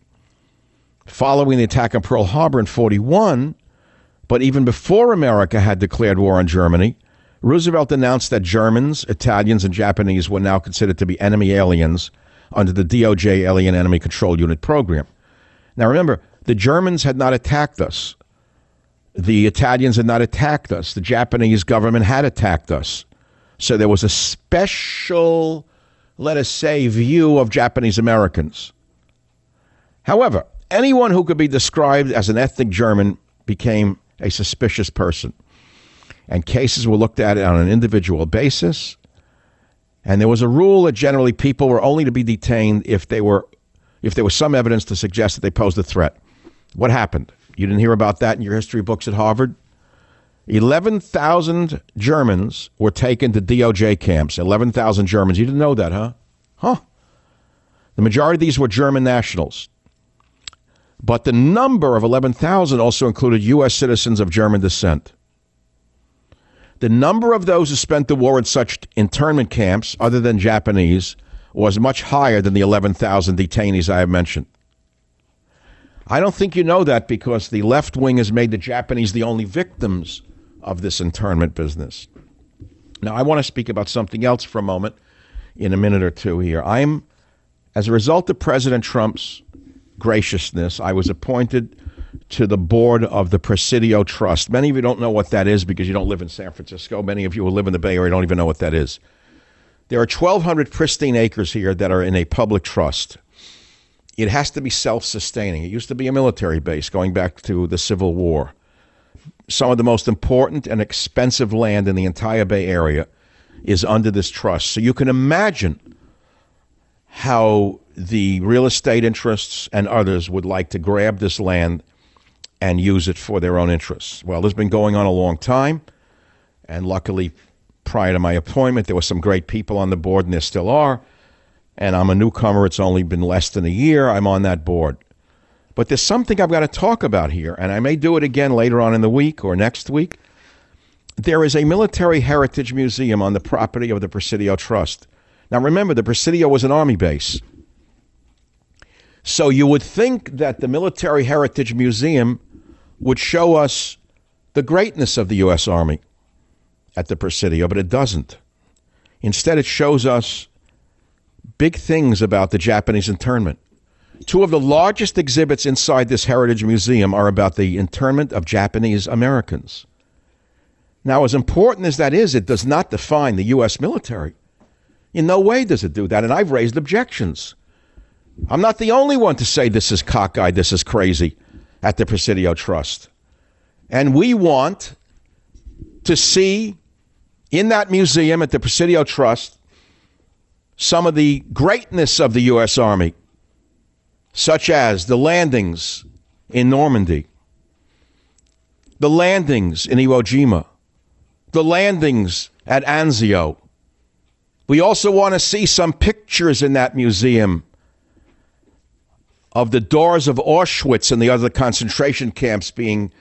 Following the attack on Pearl Harbor in 41, but even before America had declared war on Germany, Roosevelt announced that Germans, Italians, and Japanese were now considered to be enemy aliens under the DOJ Alien Enemy Control Unit program. Now remember, the Germans had not attacked us the Italians had not attacked us. The Japanese government had attacked us. So there was a special, let us say, view of Japanese Americans. However, anyone who could be described as an ethnic German became a suspicious person. And cases were looked at on an individual basis. And there was a rule that generally people were only to be detained if they were if there was some evidence to suggest that they posed a threat. What happened? You didn't hear about that in your history books at Harvard? 11,000 Germans were taken to DOJ camps. 11,000 Germans. You didn't know that, huh? Huh. The majority of these were German nationals. But the number of 11,000 also included U.S. citizens of German descent. The number of those who spent the war in such internment camps, other than Japanese, was much higher than the 11,000 detainees I have mentioned. I don't think you know that because the left wing has made the Japanese the only victims of this internment business. Now, I want to speak about something else for a moment in a minute or two here. I'm, as a result of President Trump's graciousness, I was appointed to the board of the Presidio Trust. Many of you don't know what that is because you don't live in San Francisco. Many of you who live in the Bay Area don't even know what that is. There are 1,200 pristine acres here that are in a public trust. It has to be self sustaining. It used to be a military base going back to the Civil War. Some of the most important and expensive land in the entire Bay Area is under this trust. So you can imagine how the real estate interests and others would like to grab this land and use it for their own interests. Well, this has been going on a long time, and luckily, prior to my appointment. There were some great people on the board, and there still are. And I'm a newcomer. It's only been less than a year. I'm on that board. But there's something I've got to talk about here, and I may do it again later on in the week or next week. There is a military heritage museum on the property of the Presidio Trust. Now, remember, the Presidio was an army base. So you would think that the Military Heritage Museum would show us the greatness of the U.S. Army at the Presidio, but it doesn't. Instead, it shows us big things about the Japanese internment. Two of the largest exhibits inside this Heritage Museum are about the internment of Japanese Americans. Now, as important as that is, it does not define the U.S. military. In no way does it do that, and I've raised objections. I'm not the only one to say this is cockeyed, this is crazy at the Presidio Trust. And we want to see in that museum at the Presidio Trust some of the greatness of the U.S. Army, such as the landings in Normandy, the landings in Iwo Jima, the landings at Anzio. We also want to see some pictures in that museum of the doors of Auschwitz and the other concentration camps being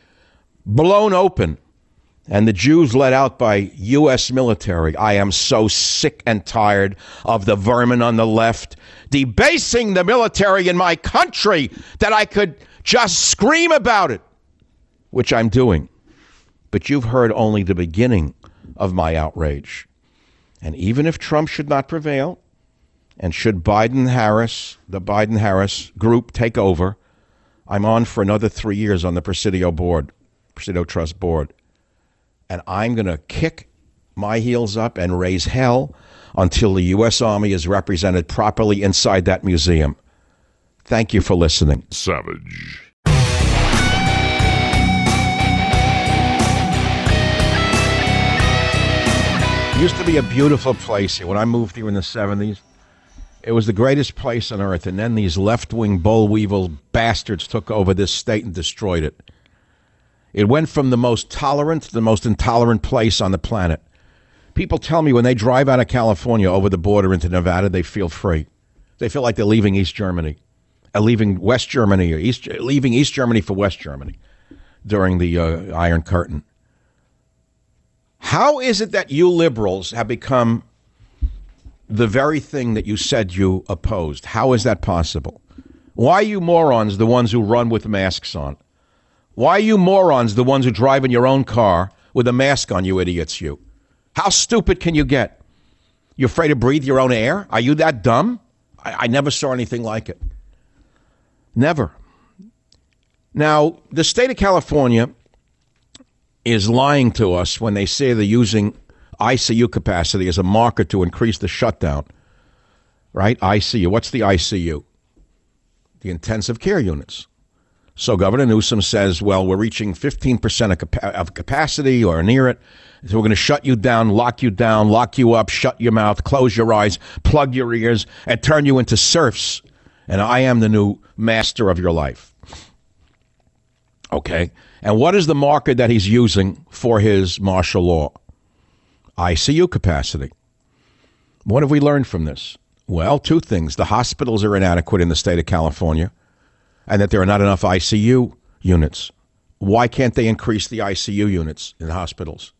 blown open and the Jews let out by U.S. military. I am so sick and tired of the vermin on the left debasing the military in my country that I could just scream about it, which I'm doing. But you've heard only the beginning of my outrage. And even if Trump should not prevail, and should Biden Harris, the Biden Harris group take over, I'm on for another three years on the Presidio board, Presidio Trust board and I'm going to kick my heels up and raise hell until the U.S. Army is represented properly inside that museum. Thank you for listening. Savage. It used to be a beautiful place here. When I moved here in the 70s, it was the greatest place on earth. And then these left wing boll weevil bastards took over this state and destroyed it. It went from the most tolerant to the most intolerant place on the planet. People tell me when they drive out of California over the border into Nevada, they feel free. They feel like they're leaving East Germany, uh, leaving West Germany, or East, leaving East Germany for West Germany during the uh, Iron Curtain. How is it that you liberals have become the very thing that you said you opposed? How is that possible? Why are you morons the ones who run with masks on? Why are you morons the ones who drive in your own car with a mask on, you idiots, you? How stupid can you get? You afraid to breathe your own air? Are you that dumb? I, I never saw anything like it. Never. Now, the state of California is lying to us when they say they're using ICU capacity as a marker to increase the shutdown. Right? ICU. What's the ICU? The intensive care units. So Governor Newsom says, well, we're reaching 15% of, capa- of capacity or near it. So we're going to shut you down, lock you down, lock you up, shut your mouth, close your eyes, plug your ears, and turn you into serfs. And I am the new master of your life. Okay. And what is the marker that he's using for his martial law? ICU capacity. What have we learned from this? Well, two things. The hospitals are inadequate in the state of California, and that there are not enough ICU units. Why can't they increase the ICU units in hospitals?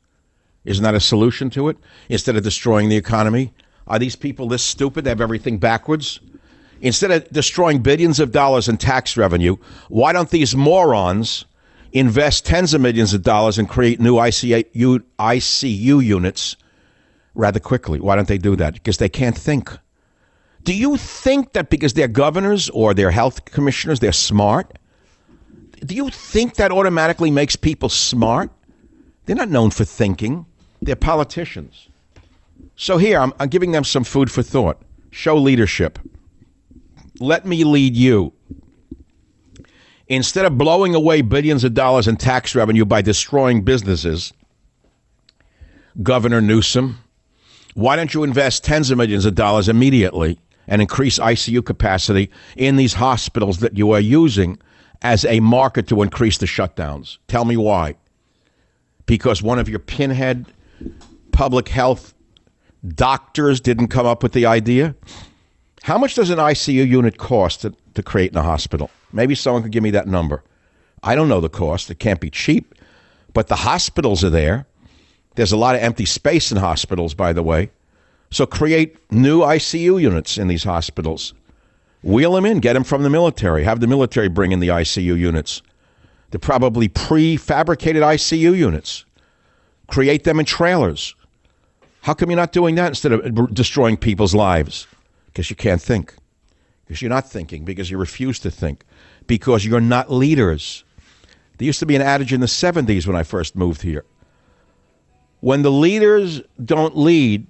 Isn't that a solution to it? Instead of destroying the economy? Are these people this stupid? They have everything backwards? Instead of destroying billions of dollars in tax revenue, why don't these morons invest tens of millions of dollars and create new ICU, ICU units rather quickly. Why don't they do that? Because they can't think. Do you think that because they're governors or they're health commissioners, they're smart? Do you think that automatically makes people smart? They're not known for thinking, they're politicians. So here, I'm, I'm giving them some food for thought. Show leadership. Let me lead you instead of blowing away billions of dollars in tax revenue by destroying businesses, Governor Newsom, why don't you invest tens of millions of dollars immediately and increase ICU capacity in these hospitals that you are using as a market to increase the shutdowns? Tell me why. Because one of your pinhead public health doctors didn't come up with the idea? How much does an ICU unit cost to, to create in a hospital? Maybe someone could give me that number. I don't know the cost. It can't be cheap. But the hospitals are there. There's a lot of empty space in hospitals, by the way. So create new ICU units in these hospitals. Wheel them in, get them from the military. Have the military bring in the ICU units. They're probably prefabricated ICU units. Create them in trailers. How come you're not doing that instead of destroying people's lives? Because you can't think. Because you're not thinking, because you refuse to think because you're not leaders. There used to be an adage in the 70s when I first moved here. When the leaders don't lead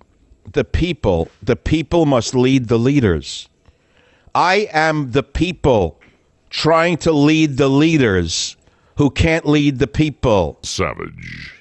the people, the people must lead the leaders. I am the people trying to lead the leaders who can't lead the people. Savage.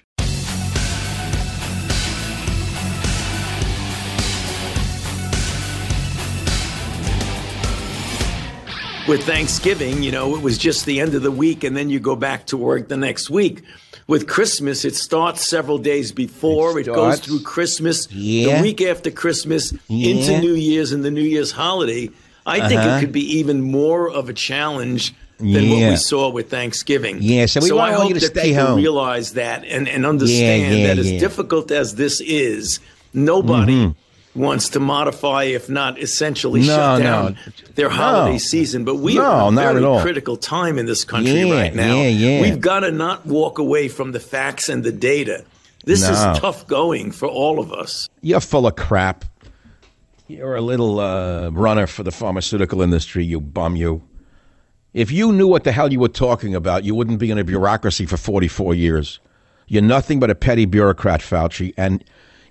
With Thanksgiving, you know, it was just the end of the week and then you go back to work the next week. With Christmas, it starts several days before. It, it goes through Christmas, yeah. the week after Christmas, yeah. into New Year's and the New Year's holiday. I uh-huh. think it uh-huh. could be even more of a challenge than yeah. what we saw with Thanksgiving. Yeah, so we so want I hope you to that stay people home. realize that and, and understand that as difficult as this is, nobody mm-hmm wants to modify, if not essentially no, shut down no. their holiday no. season. But we are in a very critical time in this country yeah, right now. Yeah, yeah. We've got to not walk away from the facts and the data. This is tough going for all of us. You're full of crap. You're a little uh, runner for the pharmaceutical industry, you bum you. If you knew what the hell you were talking about, you wouldn't be in a bureaucracy for 44 years. You're nothing but a petty bureaucrat, Fauci, and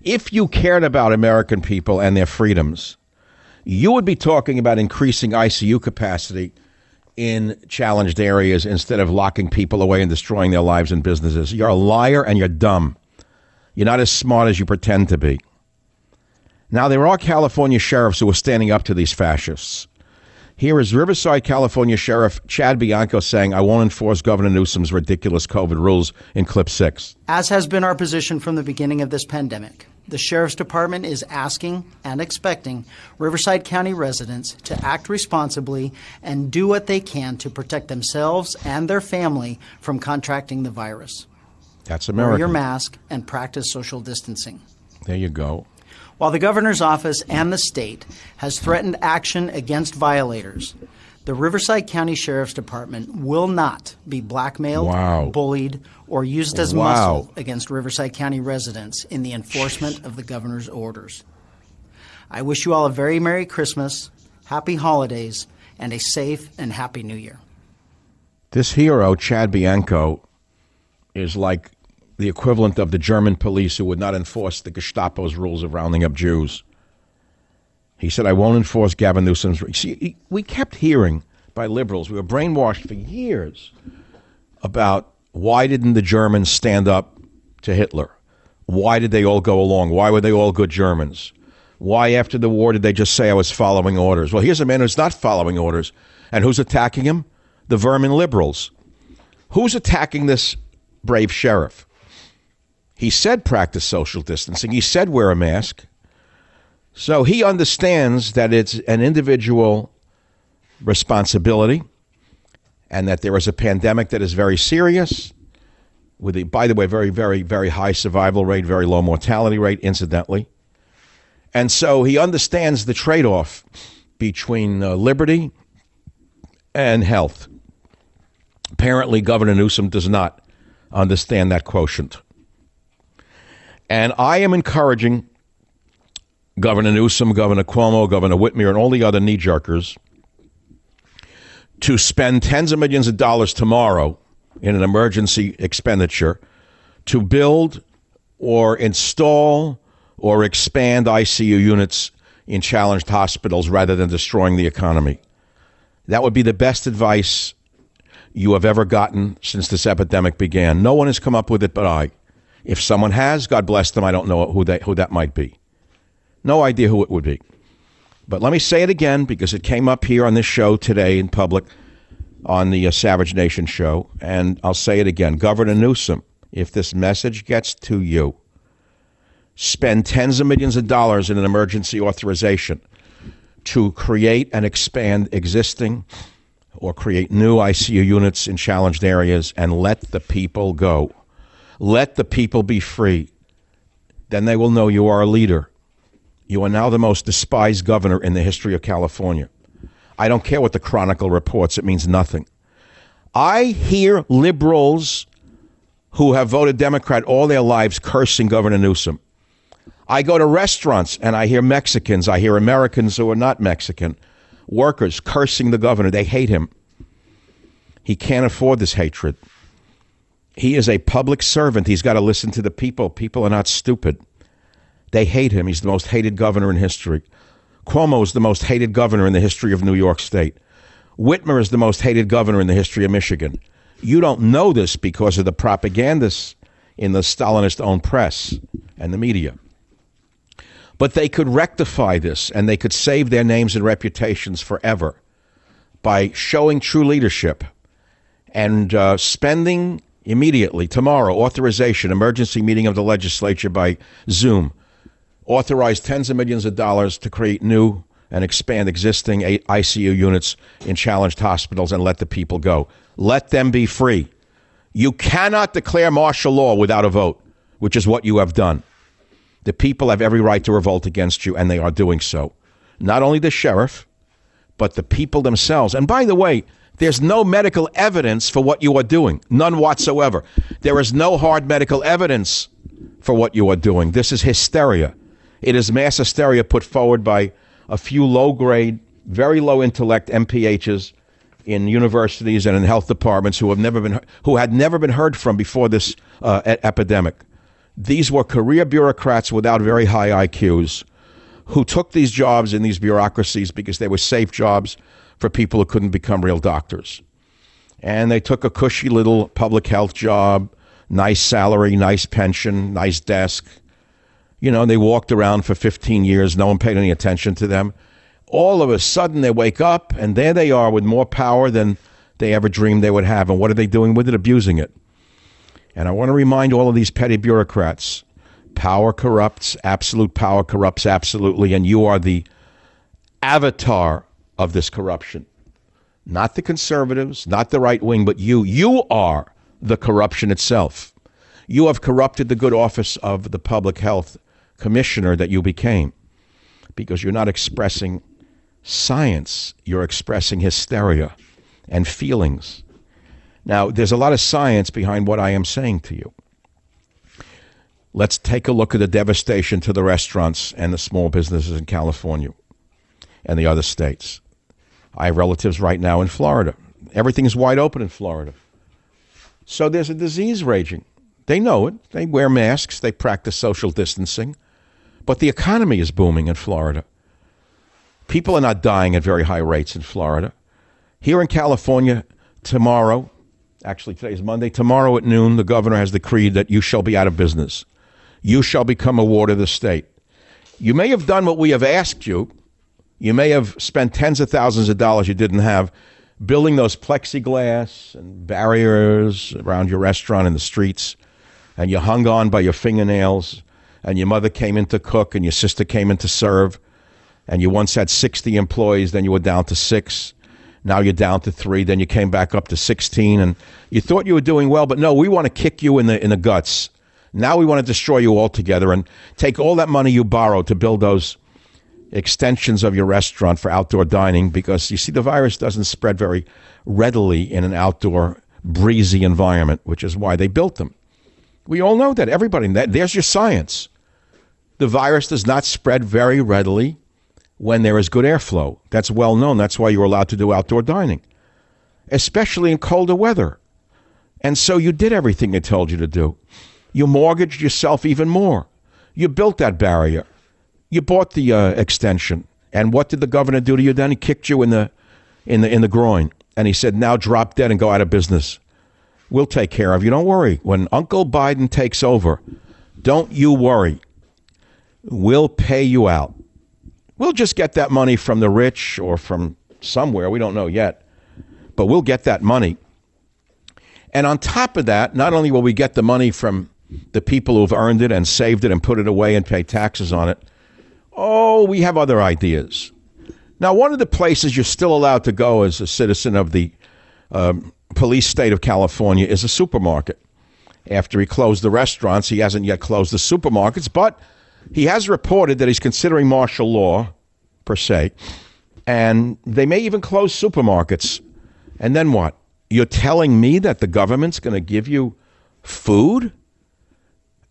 if you cared about American people and their freedoms, you would be talking about increasing ICU capacity in challenged areas instead of locking people away and destroying their lives and businesses. You're a liar and you're dumb. You're not as smart as you pretend to be. Now, there are California sheriffs who are standing up to these fascists. Here is Riverside, California Sheriff Chad Bianco saying, I won't enforce Governor Newsom's ridiculous COVID rules in clip six. As has been our position from the beginning of this pandemic, the Sheriff's Department is asking and expecting Riverside County residents to act responsibly and do what they can to protect themselves and their family from contracting the virus. That's America. Wear your mask and practice social distancing. There you go. While the governor's office and the state has threatened action against violators, the Riverside County Sheriff's Department will not be blackmailed, wow. bullied, or used as wow. muscle against Riverside County residents in the enforcement of the governor's orders. I wish you all a very Merry Christmas, Happy Holidays, and a safe and happy New Year. This hero, Chad Bianco, is like the equivalent of the German police who would not enforce the Gestapo's rules of rounding up Jews. He said, I won't enforce Gavin Newsom's. See, we kept hearing by liberals, we were brainwashed for years about why didn't the Germans stand up to Hitler? Why did they all go along? Why were they all good Germans? Why, after the war, did they just say I was following orders? Well, here's a man who's not following orders. And who's attacking him? The vermin liberals. Who's attacking this brave sheriff? He said practice social distancing. He said wear a mask. So he understands that it's an individual responsibility and that there is a pandemic that is very serious with a, by the way, very, very, very high survival rate, very low mortality rate, incidentally. And so he understands the trade off between uh, liberty and health. Apparently, Governor Newsom does not understand that quotient. And I am encouraging Governor Newsom, Governor Cuomo, Governor Whitmer, and all the other knee jerkers to spend tens of millions of dollars tomorrow in an emergency expenditure to build or install or expand ICU units in challenged hospitals rather than destroying the economy. That would be the best advice you have ever gotten since this epidemic began. No one has come up with it but I. If someone has, God bless them. I don't know who, they, who that might be. No idea who it would be. But let me say it again because it came up here on this show today in public on the uh, Savage Nation show. And I'll say it again Governor Newsom, if this message gets to you, spend tens of millions of dollars in an emergency authorization to create and expand existing or create new ICU units in challenged areas and let the people go. Let the people be free. Then they will know you are a leader. You are now the most despised governor in the history of California. I don't care what the Chronicle reports, it means nothing. I hear liberals who have voted Democrat all their lives cursing Governor Newsom. I go to restaurants and I hear Mexicans, I hear Americans who are not Mexican, workers cursing the governor. They hate him. He can't afford this hatred. He is a public servant. He's got to listen to the people. People are not stupid. They hate him. He's the most hated governor in history. Cuomo is the most hated governor in the history of New York State. Whitmer is the most hated governor in the history of Michigan. You don't know this because of the propagandists in the Stalinist owned press and the media. But they could rectify this and they could save their names and reputations forever by showing true leadership and uh, spending immediately tomorrow authorization emergency meeting of the legislature by Zoom authorize tens of millions of dollars to create new and expand existing ICU units in challenged hospitals and let the people go. Let them be free. You cannot declare martial law without a vote, which is what you have done. The people have every right to revolt against you, and they are doing so. Not only the sheriff, but the people themselves. And by the way, there's no medical evidence for what you are doing, none whatsoever. There is no hard medical evidence for what you are doing. This is hysteria. It is mass hysteria put forward by a few low grade, very low intellect MPHs in universities and in health departments who have never been who had never been heard from before this uh, epidemic. These were career bureaucrats without very high IQs who took these jobs in these bureaucracies because they were safe jobs for people who couldn't become real doctors. And they took a cushy little public health job, nice salary, nice pension, nice desk. You know, they walked around for 15 years, no one paid any attention to them. All of a sudden, they wake up, and there they are with more power than they ever dreamed they would have. And what are they doing with it? Abusing it. And I want to remind all of these petty bureaucrats power corrupts, absolute power corrupts absolutely, and you are the avatar of this corruption. Not the conservatives, not the right wing, but you. You are the corruption itself. You have corrupted the good office of the public health commissioner that you became because you're not expressing science, you're expressing hysteria and feelings. Now, there's a lot of science behind what I am saying to you. Let's take a look at the devastation to the restaurants and the small businesses in California and the other states. I have relatives right now in Florida. Everything is wide open in Florida. So there's a disease raging. They know it. They wear masks, they practice social distancing. But the economy is booming in Florida. People are not dying at very high rates in Florida. Here in California, tomorrow, actually today is Monday, tomorrow at noon, the governor has decreed that you shall be out of business. You shall become a ward of the state. You may have done what we have asked you. You may have spent tens of thousands of dollars you didn't have building those plexiglass and barriers around your restaurant in the streets, and you hung on by your fingernails, and your mother came in to cook, and your sister came in to serve, and you once had 60 employees, then you were down to six. Now you're down to three, then you came back up to 16, and you thought you were doing well, but no, we want to kick you in the, in the guts. Now we want to destroy you altogether and take all that money you borrowed to build those extensions of your restaurant for outdoor dining because you see, the virus doesn't spread very readily in an outdoor, breezy environment, which is why they built them. We all know that. Everybody, that, there's your science. The virus does not spread very readily when there is good airflow. That's well known. That's why you're allowed to do outdoor dining, especially in colder weather. And so you did everything they told you to do. You mortgaged yourself even more. You built that barrier. You bought the uh, extension. And what did the governor do to you then? He kicked you in the, in, the, in the groin. And he said, now drop dead and go out of business. We'll take care of you. Don't worry. When Uncle Biden takes over, don't you worry. We'll pay you out. We'll just get that money from the rich or from somewhere. We don't know yet. But we'll get that money. And on top of that, not only will we get the money from the people who've earned it and saved it and put it away and pay taxes on it, oh, we have other ideas. Now, one of the places you're still allowed to go as a citizen of the um, police state of California is a supermarket. After he closed the restaurants, he hasn't yet closed the supermarkets, but he has reported that he's considering martial law, per se, and they may even close supermarkets. And then what? You're telling me that the government's going to give you food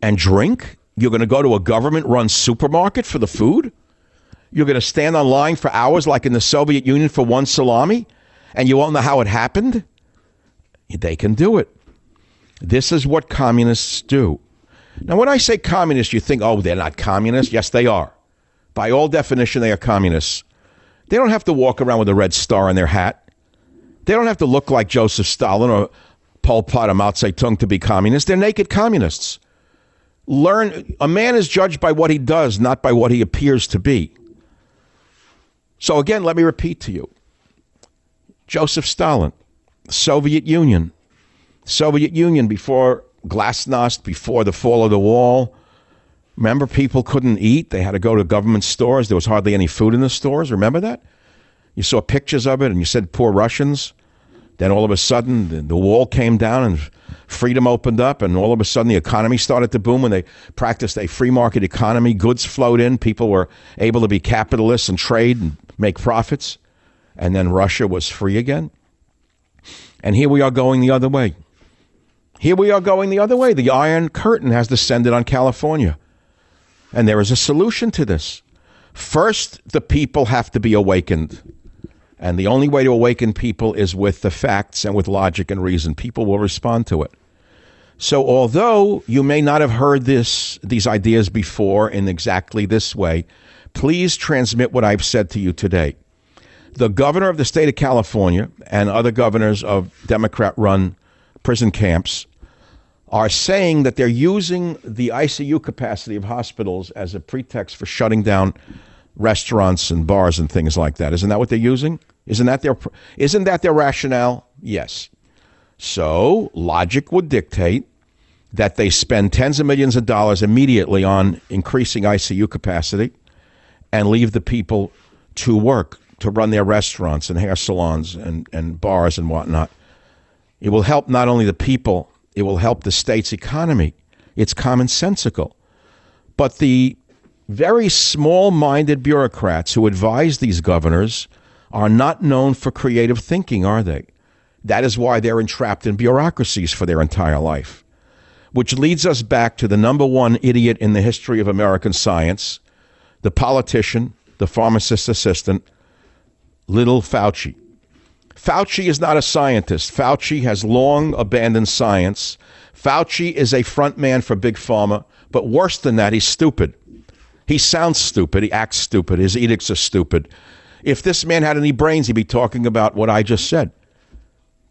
and drink? You're going to go to a government run supermarket for the food? You're going to stand on line for hours like in the Soviet Union for one salami? And you won't know how it happened? They can do it. This is what communists do. Now, when I say communists, you think, oh, they're not communists. Yes, they are. By all definition, they are communists. They don't have to walk around with a red star on their hat. They don't have to look like Joseph Stalin or Pol Pot or Mao Zedong to be communists. They're naked communists. Learn a man is judged by what he does, not by what he appears to be. So again, let me repeat to you. Joseph Stalin, Soviet Union, Soviet Union before Glasnost before the fall of the wall. Remember, people couldn't eat. They had to go to government stores. There was hardly any food in the stores. Remember that? You saw pictures of it and you said, poor Russians. Then all of a sudden, the, wall came down and freedom opened up, and all of a sudden, the economy started to boom when they practiced a free market economy. Goods flowed in. People were able to be capitalists and trade and make profits. And then Russia was free again. And here we are going the other way. Here we are going the other way. The Iron Curtain has descended on California. And there is a solution to this. First, the people have to be awakened. And the only way to awaken people is with the facts and with logic and reason. People will respond to it. So, although you may not have heard this, these ideas before in exactly this way, please transmit what I've said to you today. The governor of the state of California and other governors of Democrat run prison camps are saying that they're using the ICU capacity of hospitals as a pretext for shutting down restaurants and bars and things like that. Isn't that what they're using? Isn't that their isn't that their rationale? Yes. So, logic would dictate that they spend tens of millions of dollars immediately on increasing ICU capacity and leave the people to work to run their restaurants and hair salons and, and bars and whatnot. It will help not only the people, it will help the state's economy. It's commonsensical. But the very small minded bureaucrats who advise these governors are not known for creative thinking, are they? That is why they're entrapped in bureaucracies for their entire life. Which leads us back to the number one idiot in the history of American science, the politician, the pharmacist assistant, little Fauci. Fauci is not a scientist. Fauci has long abandoned science. Fauci is a front man for Big Pharma, but worse than that, he's stupid. He sounds stupid. He acts stupid. His edicts are stupid. If this man had any brains, he'd be talking about what I just said.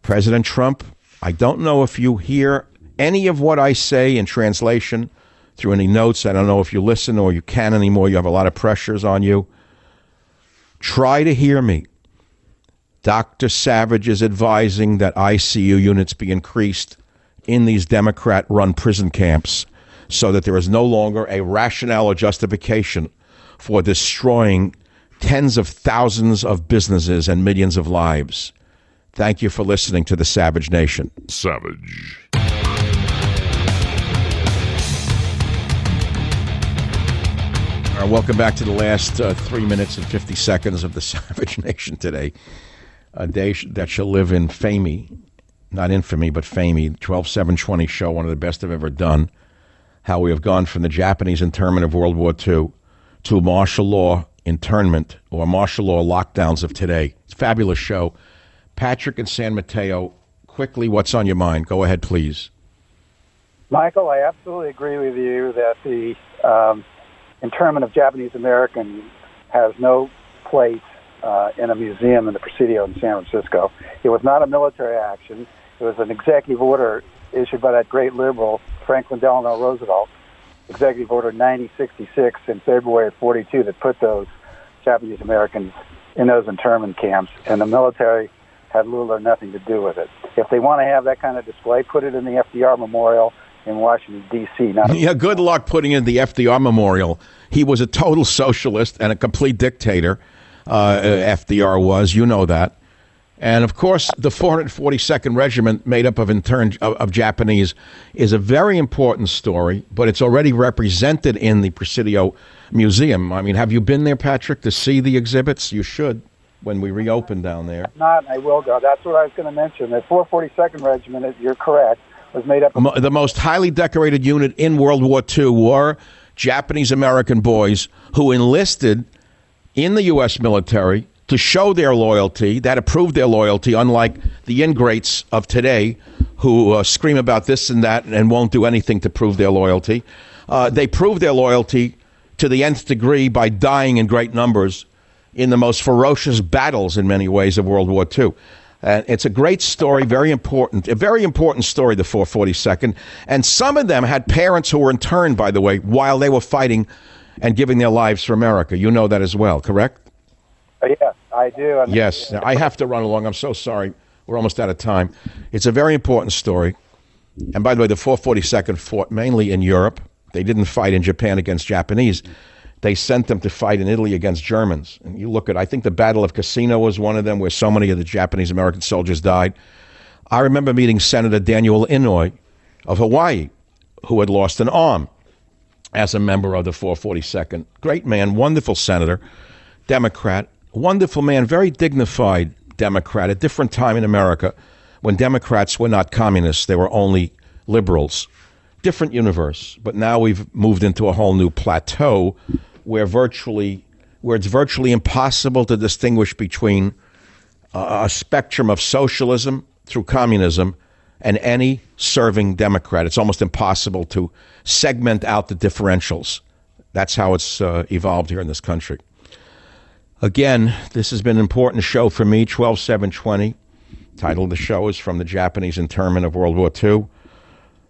President Trump, I don't know if you hear any of what I say in translation through any notes. I don't know if you listen or you can anymore. You have a lot of pressures on you. Try to hear me. Dr. Savage is advising that ICU units be increased in these Democrat run prison camps so that there is no longer a rationale or justification for destroying tens of thousands of businesses and millions of lives. Thank you for listening to the Savage Nation. Savage. All right, welcome back to the last uh, three minutes and 50 seconds of the Savage Nation today. A day that shall live in famey, not infamy, but famey. 12720 show, one of the best I've ever done. How we have gone from the Japanese internment of World War II to martial law internment or martial law lockdowns of today. It's fabulous show. Patrick and San Mateo, quickly, what's on your mind? Go ahead, please. Michael, I absolutely agree with you that the um, internment of Japanese Americans has no place uh, in a museum in the Presidio in San Francisco. It was not a military action. It was an executive order issued by that great liberal, Franklin Delano Roosevelt, Executive Order 9066 in February of 42 that put those Japanese Americans in those internment camps, and the military had little or nothing to do with it. If they want to have that kind of display, put it in the FDR Memorial in Washington D.C. Yeah, good luck putting in the FDR Memorial. He was a total socialist and a complete dictator. Uh, FDR was, you know that. And of course, the 442nd Regiment, made up of intern of, of, Japanese, is a very important story. But it's already represented in the Presidio Museum. I mean, have you been there, Patrick, to see the exhibits? You should when we reopen down there. Not, I will go. That's what I was going to mention. The 442nd Regiment, you're correct, was made up of. The most highly decorated unit in World War II were Japanese American boys who enlisted in the U.S. military to show their loyalty, that approved their loyalty, unlike the ingrates of today who uh, scream about this and that and won't do anything to prove their loyalty. Uh, they proved their loyalty to the nth degree by dying in great numbers in the most ferocious battles in many ways of World War II. And it's a great story, very important, a very important story, the 442nd. And some of them had parents who were interned, by the way, while they were fighting and giving their lives for America. You know that as well, correct? Uh, yes, I do. I'm yes, I have to run along. I'm so sorry. We're almost out of time. It's a very important story. And by the way, the 442nd fought mainly in Europe. They didn't fight in Japan against Japanese. They sent them to fight in Italy against Germans. And you look at, I think the Battle of Cassino was one of them where so many of the Japanese American soldiers died. I remember meeting Senator Daniel Inouye of Hawaii, who had lost an arm as a member of the 442nd. Great man, wonderful senator, Democrat, wonderful man, very dignified Democrat, a different time in America when Democrats were not communists, they were only liberals. Different universe, but now we've moved into a whole new plateau where virtually where it's virtually impossible to distinguish between a spectrum of socialism through communism and any serving Democrat. It's almost impossible to segment out the differentials. That's how it's uh, evolved here in this country. Again, this has been an important show for me, 12720. Title of the show is From the Japanese Internment of World War II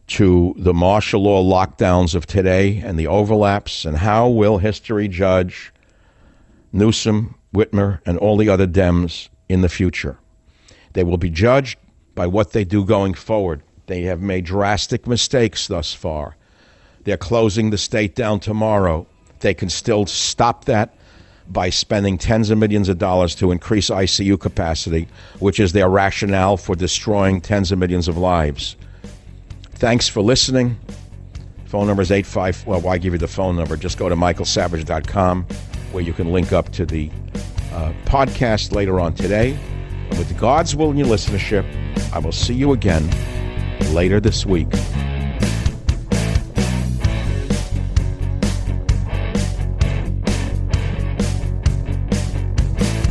to the martial law lockdowns of today and the overlaps, and how will history judge Newsom, Whitmer, and all the other Dems in the future? They will be judged by what they do going forward. They have made drastic mistakes thus far. They're closing the state down tomorrow. They can still stop that by spending tens of millions of dollars to increase ICU capacity, which is their rationale for destroying tens of millions of lives. Thanks for listening. Phone number is 85. Well, why give you the phone number? Just go to michaelsavage.com where you can link up to the uh, podcast later on today. And with God's will and your listenership, I will see you again later this week.